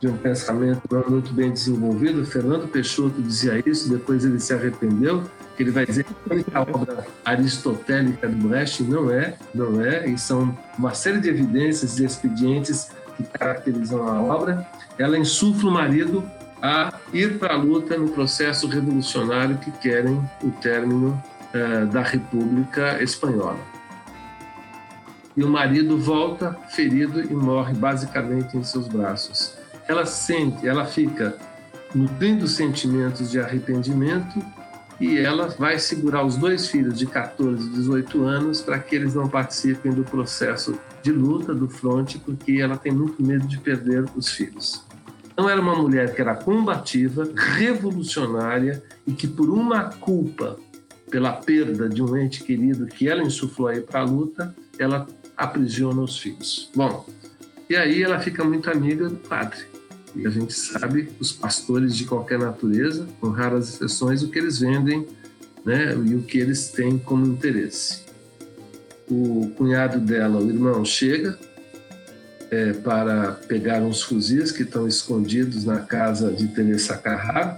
de um pensamento não muito bem desenvolvido. Fernando Peixoto dizia isso, depois ele se arrependeu, que ele vai dizer que a obra aristotélica do Brecht não é, não é, e são uma série de evidências e expedientes que caracterizam a obra. Ela insufla o marido a ir para a luta no processo revolucionário que querem o término uh, da República Espanhola. E o marido volta ferido e morre basicamente em seus braços ela sente, ela fica nutrindo sentimentos de arrependimento e ela vai segurar os dois filhos de 14 e 18 anos para que eles não participem do processo de luta do fronte, porque ela tem muito medo de perder os filhos. Então era uma mulher que era combativa, revolucionária e que por uma culpa pela perda de um ente querido que ela insuflou aí para a luta, ela aprisiona os filhos. Bom, e aí ela fica muito amiga do padre. E a gente sabe, os pastores de qualquer natureza, com raras exceções, o que eles vendem né, e o que eles têm como interesse. O cunhado dela, o irmão, chega é, para pegar uns fuzis que estão escondidos na casa de Teresa Carrá.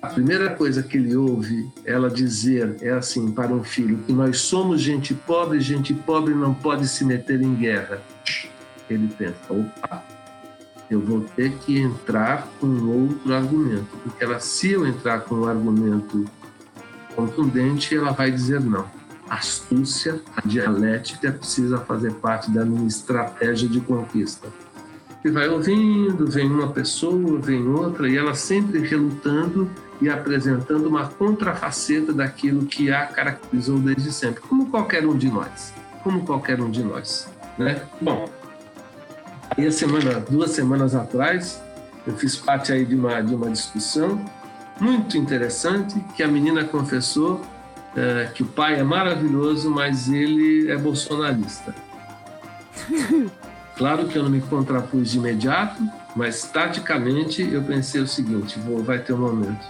A primeira coisa que ele ouve ela dizer é assim para um filho que nós somos gente pobre, gente pobre não pode se meter em guerra. Ele pensa, opa, eu vou ter que entrar com outro argumento, porque ela, se eu entrar com um argumento contundente, ela vai dizer não. Astúcia, a dialética precisa fazer parte da minha estratégia de conquista. e vai ouvindo, vem uma pessoa, vem outra, e ela sempre relutando e apresentando uma contrafaceta daquilo que a caracterizou desde sempre, como qualquer um de nós, como qualquer um de nós, né? Bom, aí a semana, duas semanas atrás, eu fiz parte aí de uma de uma discussão muito interessante que a menina confessou é, que o pai é maravilhoso, mas ele é bolsonarista. (laughs) Claro que eu não me contrapus de imediato, mas taticamente eu pensei o seguinte: vou, vai ter um momento.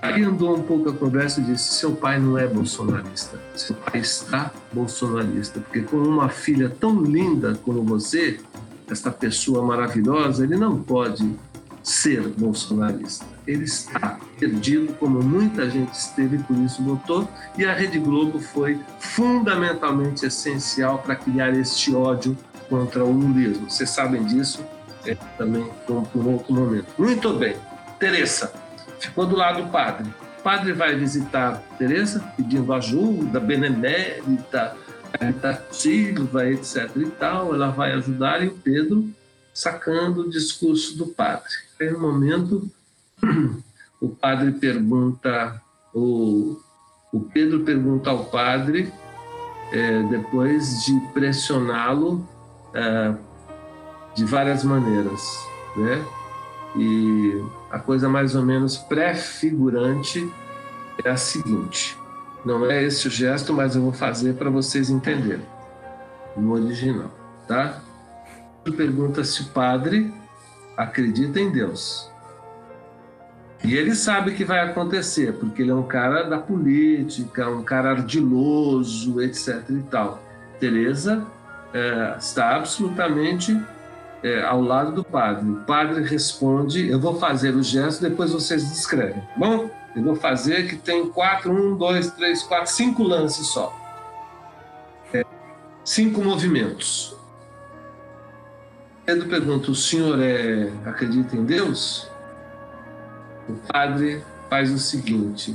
Aí andou um pouco a conversa e disse: seu pai não é bolsonarista, seu pai está bolsonarista, porque com uma filha tão linda como você, esta pessoa maravilhosa, ele não pode ser bolsonarista. Ele está perdido, como muita gente esteve, por isso votou, e a Rede Globo foi fundamentalmente essencial para criar este ódio contra o lulismo. Vocês sabem disso é, também por, por outro momento. Muito bem. Teresa ficou do lado do padre. O padre vai visitar Teresa pedindo ajuda, benemérita, caritativa, etc. e tal. Ela vai ajudar e o Pedro sacando o discurso do padre. Aí, no momento, o padre pergunta, o, o Pedro pergunta ao padre, é, depois de pressioná-lo é, de várias maneiras, né? E a coisa mais ou menos pré-figurante é a seguinte: não é esse o gesto, mas eu vou fazer para vocês entenderem no original, tá? Pergunta se o padre acredita em Deus. E ele sabe que vai acontecer, porque ele é um cara da política, um cara ardiloso, etc. e tal. Teresa é, está absolutamente é, ao lado do padre. O padre responde: Eu vou fazer o gesto, depois vocês descrevem. Bom, eu vou fazer que tem quatro, um, dois, três, quatro, cinco lances só. É, cinco movimentos. Pedro pergunta: O senhor é, acredita em Deus? O padre faz o seguinte: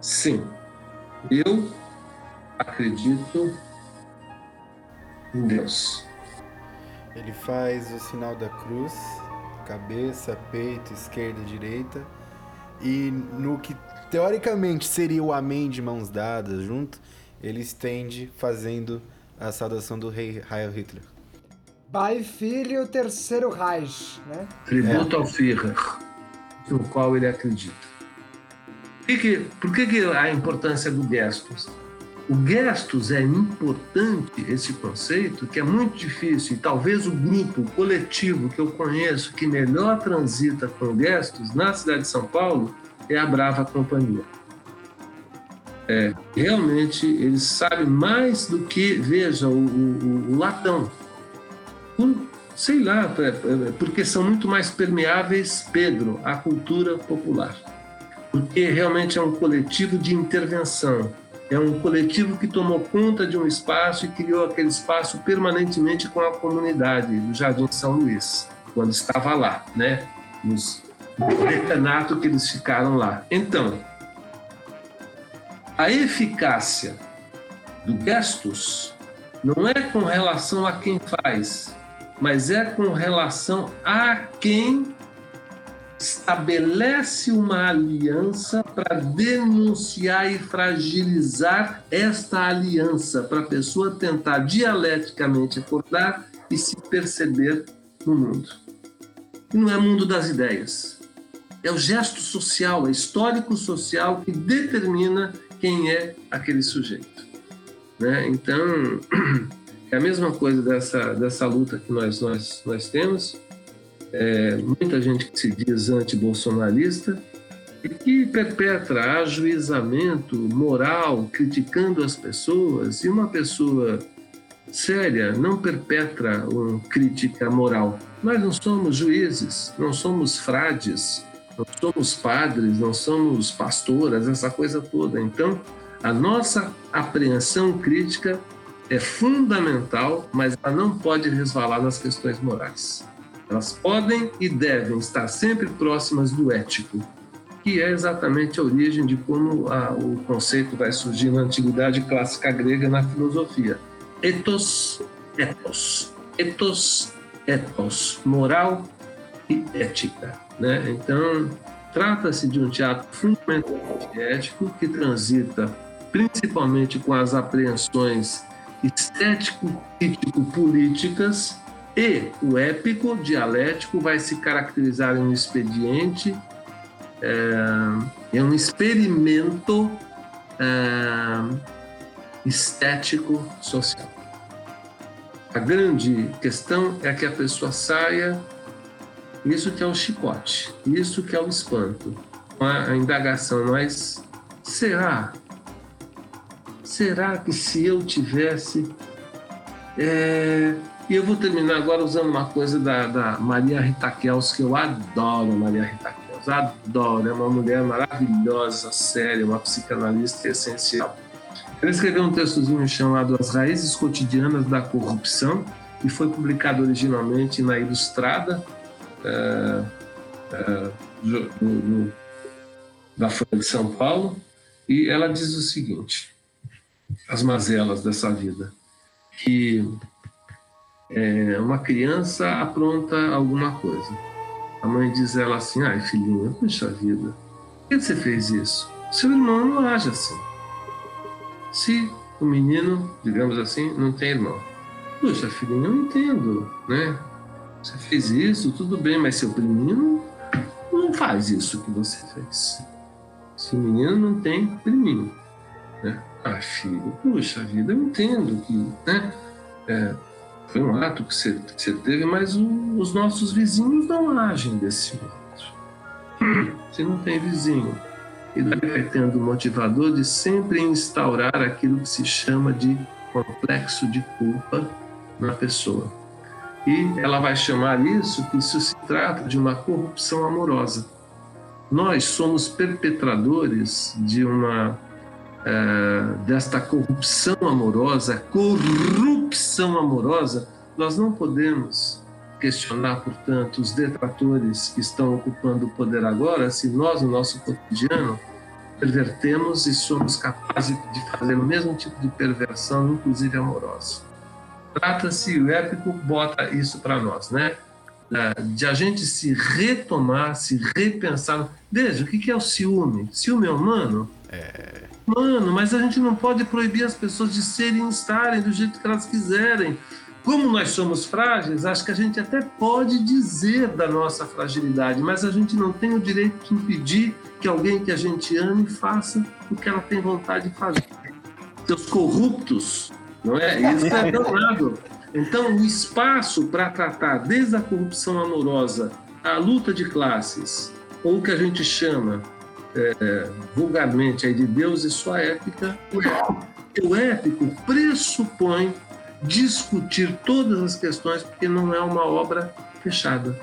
Sim, eu acredito em Deus. Ele faz o sinal da cruz, cabeça, peito, esquerda direita. E no que teoricamente seria o amém de mãos dadas junto, ele estende fazendo a saudação do rei Heil Hitler. Pai, Filho, Terceiro Reich, né? Tributo é. ao Führer, no qual ele acredita. Que, que, por que, que a importância do gestos? O gestos é importante, esse conceito, que é muito difícil, e talvez o grupo, o coletivo que eu conheço que melhor transita com gestos na cidade de São Paulo é a Brava Companhia. É, realmente, eles sabem mais do que, veja, o, o, o latão. Por, sei lá, é, é, porque são muito mais permeáveis, Pedro, à cultura popular. Porque realmente é um coletivo de intervenção é um coletivo que tomou conta de um espaço e criou aquele espaço permanentemente com a comunidade do Jardim São Luís, quando estava lá, né? Nos, no decanato que eles ficaram lá. Então, a eficácia do gestos não é com relação a quem faz, mas é com relação a quem estabelece uma aliança para denunciar e fragilizar esta aliança, para a pessoa tentar dialeticamente acordar e se perceber no mundo. E não é mundo das ideias. É o gesto social, é histórico-social que determina quem é aquele sujeito. Né? Então, (clears throat) é a mesma coisa dessa, dessa luta que nós, nós, nós temos é, muita gente que se diz anti-bolsonarista e que perpetra ajuizamento moral, criticando as pessoas, e uma pessoa séria não perpetra uma crítica moral. Nós não somos juízes, não somos frades, não somos padres, não somos pastoras, essa coisa toda. Então, a nossa apreensão crítica é fundamental, mas ela não pode resvalar nas questões morais. Elas podem e devem estar sempre próximas do ético, que é exatamente a origem de como a, o conceito vai surgir na antiguidade clássica grega na filosofia. Ethos, ethos. Ethos ethos, moral e ética. Né? Então, trata-se de um teatro fundamentalmente ético que transita principalmente com as apreensões estético-crítico-políticas e o épico dialético vai se caracterizar em um expediente, é, em um experimento é, estético social. A grande questão é que a pessoa saia, isso que é o chicote, isso que é o espanto, a indagação, mas será? Será que se eu tivesse. É, e eu vou terminar agora usando uma coisa da, da Maria Rita Kels, que eu adoro Maria Rita Kels, adoro, é uma mulher maravilhosa, séria, uma psicanalista essencial. Ela escreveu um textozinho chamado As Raízes Cotidianas da Corrupção, que foi publicado originalmente na Ilustrada, é, é, no, no, da Folha de São Paulo, e ela diz o seguinte: as mazelas dessa vida, que é, uma criança apronta alguma coisa. A mãe diz a ela assim: ai filhinha, puxa vida, por que você fez isso? Seu irmão não age assim. Se o menino, digamos assim, não tem irmão. Puxa, filhinho, eu entendo, né? Você fez isso, tudo bem, mas seu priminho não faz isso que você fez. Se o menino não tem priminho, né? Ah, filho, puxa vida, eu entendo que, né? É, foi um ato que você, que você teve, mas o, os nossos vizinhos não agem desse modo. Se (clears throat) não tem vizinho, e daí vai tendo o motivador de sempre instaurar aquilo que se chama de complexo de culpa na pessoa. E ela vai chamar isso que isso se trata de uma corrupção amorosa. Nós somos perpetradores de uma é, desta corrupção amorosa, corrupção amorosa. Nós não podemos questionar, portanto, os detratores que estão ocupando o poder agora, se nós, no nosso cotidiano, pervertemos e somos capazes de fazer o mesmo tipo de perversão, inclusive amorosa. Trata-se, o épico bota isso para nós, né? De a gente se retomar, se repensar. Veja, o que é o ciúme? Ciúme humano? É. Mano, mas a gente não pode proibir as pessoas de serem e estarem do jeito que elas quiserem. Como nós somos frágeis, acho que a gente até pode dizer da nossa fragilidade, mas a gente não tem o direito de impedir que alguém que a gente ame faça o que ela tem vontade de fazer. Seus corruptos, não é? Isso é danado. Então, o espaço para tratar desde a corrupção amorosa, a luta de classes, ou o que a gente chama é, vulgarmente aí de Deus e sua ética, o épico pressupõe discutir todas as questões, porque não é uma obra fechada.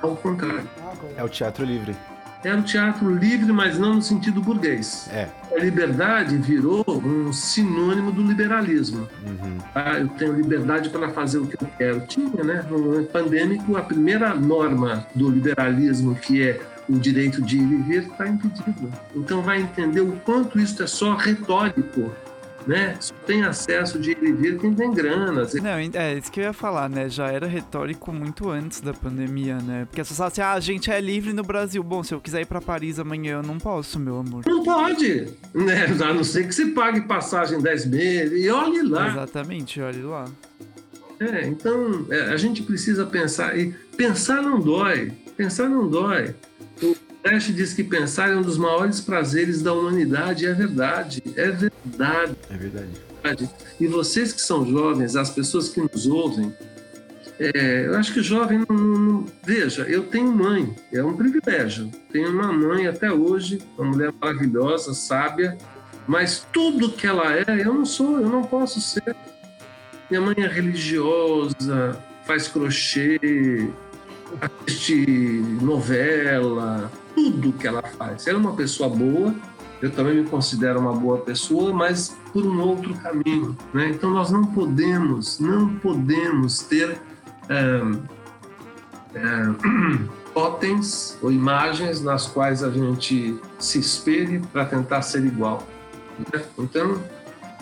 Ao contrário. É o teatro livre. É um teatro livre, mas não no sentido burguês. É. A liberdade virou um sinônimo do liberalismo. Uhum. Ah, eu tenho liberdade para fazer o que eu quero. Tinha, né? No momento pandêmico, a primeira norma do liberalismo, que é o direito de vir, está impedido. Então, vai entender o quanto isso é só retórico né? Só tem acesso de vir quem tem grana. Não, é isso que eu ia falar, né? Já era retórico muito antes da pandemia, né? Porque as pessoas assim, ah, a gente é livre no Brasil. Bom, se eu quiser ir pra Paris amanhã, eu não posso, meu amor. Não pode, né? A não ser que você pague passagem 10 meses e olhe lá. Exatamente, olhe lá. É, então é, a gente precisa pensar, e pensar não dói, pensar não dói. Brecht diz que pensar é um dos maiores prazeres da humanidade, é verdade, é verdade. É verdade. E vocês que são jovens, as pessoas que nos ouvem, é, eu acho que o jovem não, não, Veja, eu tenho mãe, é um privilégio. Tenho uma mãe até hoje, uma mulher maravilhosa, sábia, mas tudo que ela é, eu não sou, eu não posso ser. Minha mãe é religiosa, faz crochê, assiste novela, tudo que ela faz. Ela é uma pessoa boa, eu também me considero uma boa pessoa, mas por um outro caminho. Né? Então nós não podemos, não podemos ter é, é, (clears throat) totens ou imagens nas quais a gente se espelhe para tentar ser igual. Né? Então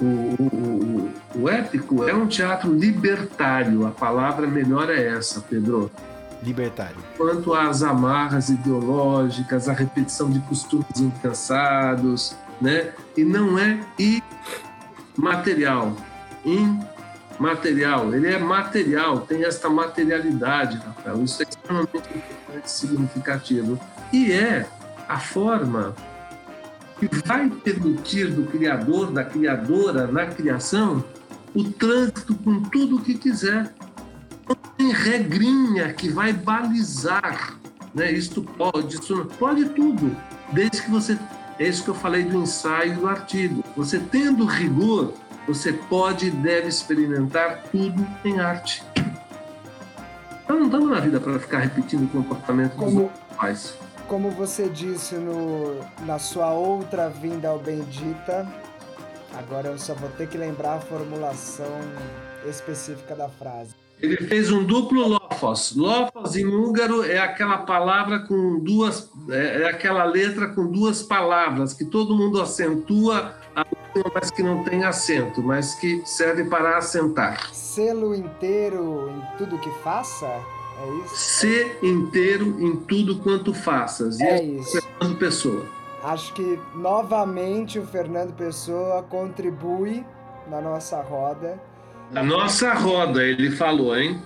O, o, o, o épico é um teatro libertário, a palavra melhor é essa, Pedro. Libertário. Quanto às amarras ideológicas, a repetição de costumes incansados, né? E não é imaterial. Imaterial. Ele é material, tem esta materialidade, Rafael. Isso é extremamente significativo. E é a forma que vai permitir do criador, da criadora, na criação, o trânsito com tudo o que quiser. Não tem regrinha que vai balizar, né? Isto pode, isso pode tudo, desde que você é isso que eu falei do ensaio do artigo. Você tendo rigor, você pode e deve experimentar tudo em arte. Então não estamos na vida para ficar repetindo o comportamento Como- dos pais. Como você disse no, na sua outra vinda ao Bendita, agora eu só vou ter que lembrar a formulação específica da frase. Ele fez um duplo lofos. Lofos em húngaro é aquela palavra com duas, é é aquela letra com duas palavras que todo mundo acentua, mas que não tem acento, mas que serve para assentar. Selo inteiro em tudo que faça? É isso? Ser inteiro em tudo quanto faças. É isso. Fernando Pessoa. Acho que novamente o Fernando Pessoa contribui na nossa roda. A nossa roda, ele falou, hein?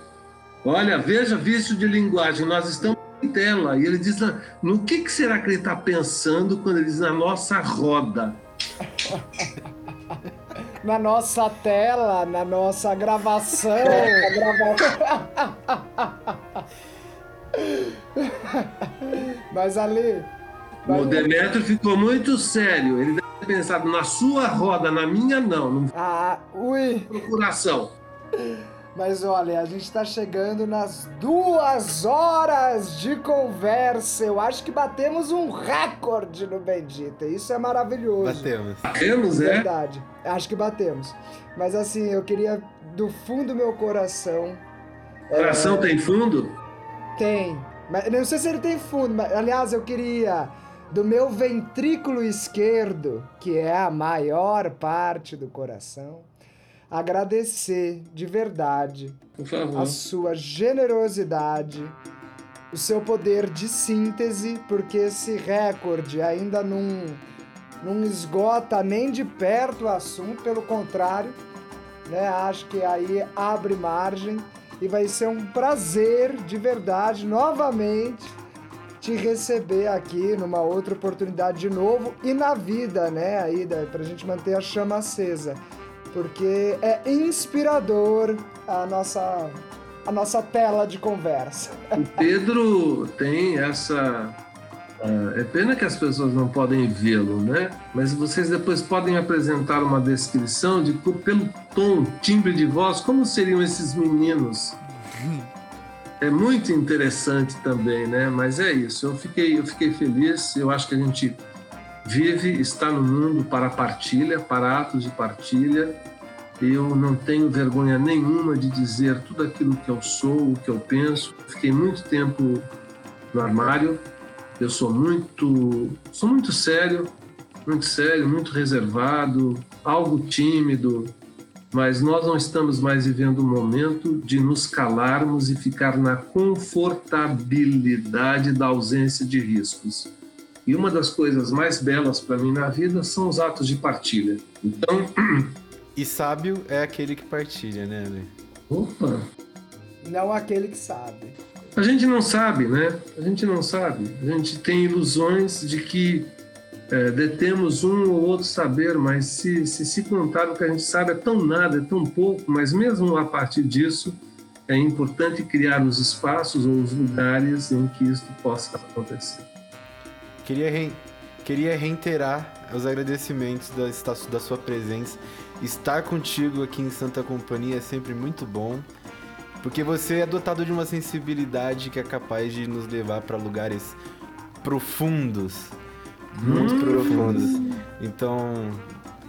Olha, veja vício de linguagem, nós estamos em tela. E ele diz, "Ah, no que, que será que ele está pensando quando ele diz na nossa roda? (laughs) Na nossa tela, na nossa gravação. (laughs) (laughs) Mas ali. O Demetrio ficou muito sério. Ele deve ter pensado na sua roda, na minha não, Ah, ui. procuração. Mas olha, a gente tá chegando nas duas horas de conversa. Eu acho que batemos um recorde no Bendita. Isso é maravilhoso. Batemos. Temos, é? Verdade. Acho que batemos. Mas assim, eu queria, do fundo do meu coração. Coração tem fundo? Tem. Mas não sei se ele tem fundo, mas aliás, eu queria do meu ventrículo esquerdo, que é a maior parte do coração, agradecer de verdade a sua generosidade, o seu poder de síntese, porque esse recorde ainda não, não esgota nem de perto o assunto, pelo contrário, né? Acho que aí abre margem e vai ser um prazer de verdade novamente te receber aqui numa outra oportunidade de novo e na vida, né? Aí da- pra gente manter a chama acesa, porque é inspirador a nossa a nossa tela de conversa. O Pedro tem essa. ah, é pena que as pessoas não podem vê-lo, né? Mas vocês depois podem apresentar uma descrição de pelo tom, timbre de voz, como seriam esses meninos. É muito interessante também, né? Mas é isso. Eu fiquei, eu fiquei feliz. Eu acho que a gente vive, está no mundo para partilha, para atos de partilha. Eu não tenho vergonha nenhuma de dizer tudo aquilo que eu sou, o que eu penso. Fiquei muito tempo no armário. Eu sou muito, sou muito sério, muito sério, muito reservado, algo tímido. Mas nós não estamos mais vivendo o momento de nos calarmos e ficar na confortabilidade da ausência de riscos. E uma das coisas mais belas para mim na vida são os atos de partilha. Então, (clears throat) E sábio é aquele que partilha, né, Ale? opa, Não aquele que sabe. A gente não sabe, né? A gente não sabe. A gente tem ilusões de que é, detemos um ou outro saber, mas se, se se contar o que a gente sabe é tão nada, é tão pouco, mas mesmo a partir disso é importante criar os espaços ou os lugares em que isso possa acontecer. Queria, re- Queria reiterar os agradecimentos da, da sua presença. Estar contigo aqui em Santa Companhia é sempre muito bom, porque você é dotado de uma sensibilidade que é capaz de nos levar para lugares profundos, muito Hum. profundos. Então,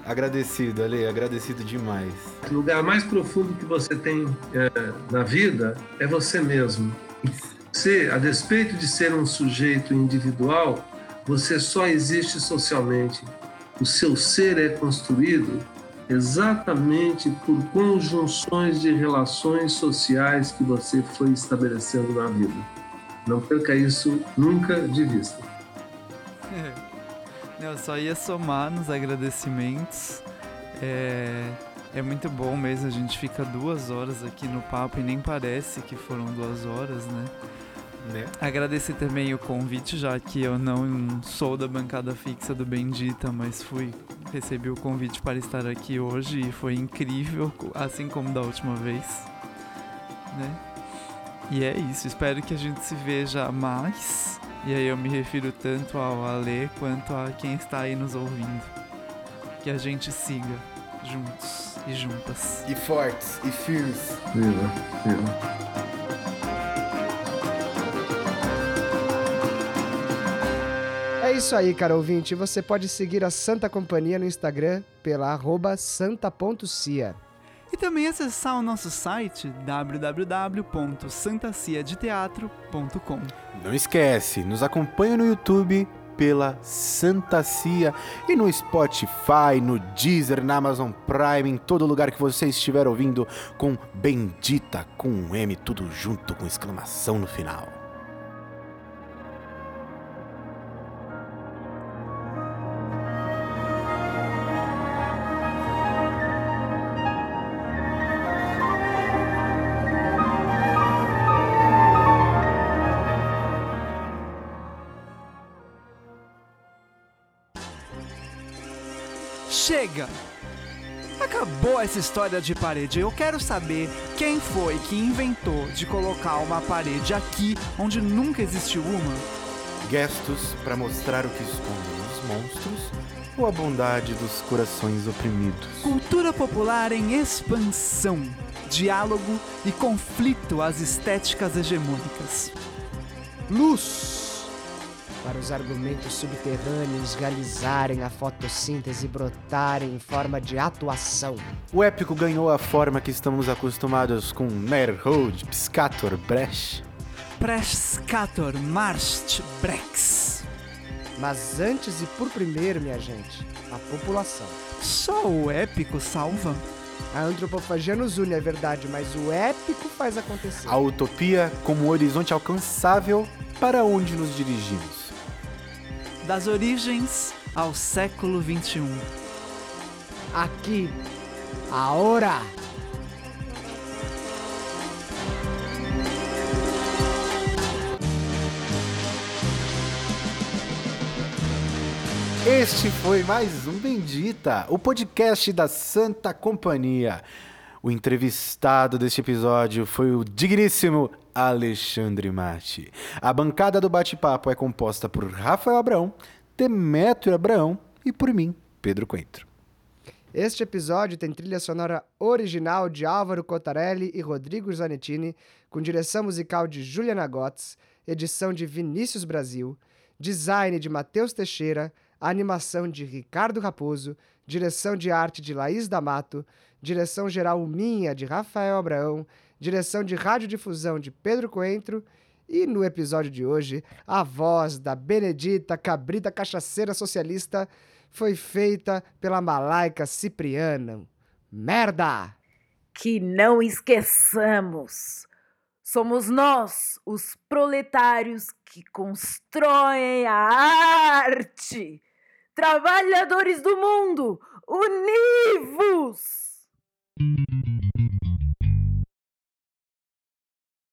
agradecido, Ale, agradecido demais. O lugar mais profundo que você tem é, na vida é você mesmo. Você, a despeito de ser um sujeito individual, você só existe socialmente. O seu ser é construído exatamente por conjunções de relações sociais que você foi estabelecendo na vida. Não perca isso nunca de vista. Eu só ia somar nos agradecimentos. É, é muito bom mesmo, a gente fica duas horas aqui no papo e nem parece que foram duas horas, né? Né? Agradecer também o convite, já que eu não sou da bancada fixa do Bendita, mas fui recebi o convite para estar aqui hoje e foi incrível, assim como da última vez, né? E é isso, espero que a gente se veja mais. E aí eu me refiro tanto ao Ale quanto a quem está aí nos ouvindo. Que a gente siga juntos e juntas. E fortes, e firmes. Viva, viva. É isso aí, cara ouvinte. Você pode seguir a Santa Companhia no Instagram pela arroba santa.cia. E também acessar o nosso site www.santaciadeteatro.com. Não esquece, nos acompanha no YouTube pela Santa Cia e no Spotify, no Deezer, na Amazon Prime, em todo lugar que você estiver ouvindo com Bendita com um M tudo junto com exclamação no final. Essa história de parede. Eu quero saber quem foi que inventou de colocar uma parede aqui onde nunca existiu uma. Gestos para mostrar o que esconde os monstros ou a bondade dos corações oprimidos. Cultura popular em expansão, diálogo e conflito às estéticas hegemônicas. Luz! Para os argumentos subterrâneos realizarem a fotossíntese e brotarem em forma de atuação. O épico ganhou a forma que estamos acostumados com Nerhold, Piscator, Brecht. Prescator Marst Brex. Mas antes e por primeiro, minha gente, a população. Só o épico salva. A antropofagia nos une, é verdade, mas o épico faz acontecer. A utopia como horizonte alcançável para onde nos dirigimos. Das origens ao século um. XXI. Aqui, agora. Este foi mais um Bendita, o podcast da Santa Companhia. O entrevistado deste episódio foi o digníssimo Alexandre Mate. A bancada do bate-papo é composta por Rafael Abrão, Demétrio Abrão e por mim, Pedro Coentro. Este episódio tem trilha sonora original de Álvaro Cotarelli e Rodrigo Zanettini, com direção musical de Juliana Gotts, edição de Vinícius Brasil, design de Matheus Teixeira, animação de Ricardo Raposo, direção de arte de Laís D'Amato, direção geral minha de Rafael Abraão, direção de radiodifusão de Pedro Coentro e no episódio de hoje, a voz da Benedita Cabrita Cachaceira Socialista foi feita pela Malaica Cipriano. Merda! Que não esqueçamos. Somos nós, os proletários, que constroem a arte. Trabalhadores do mundo, univos!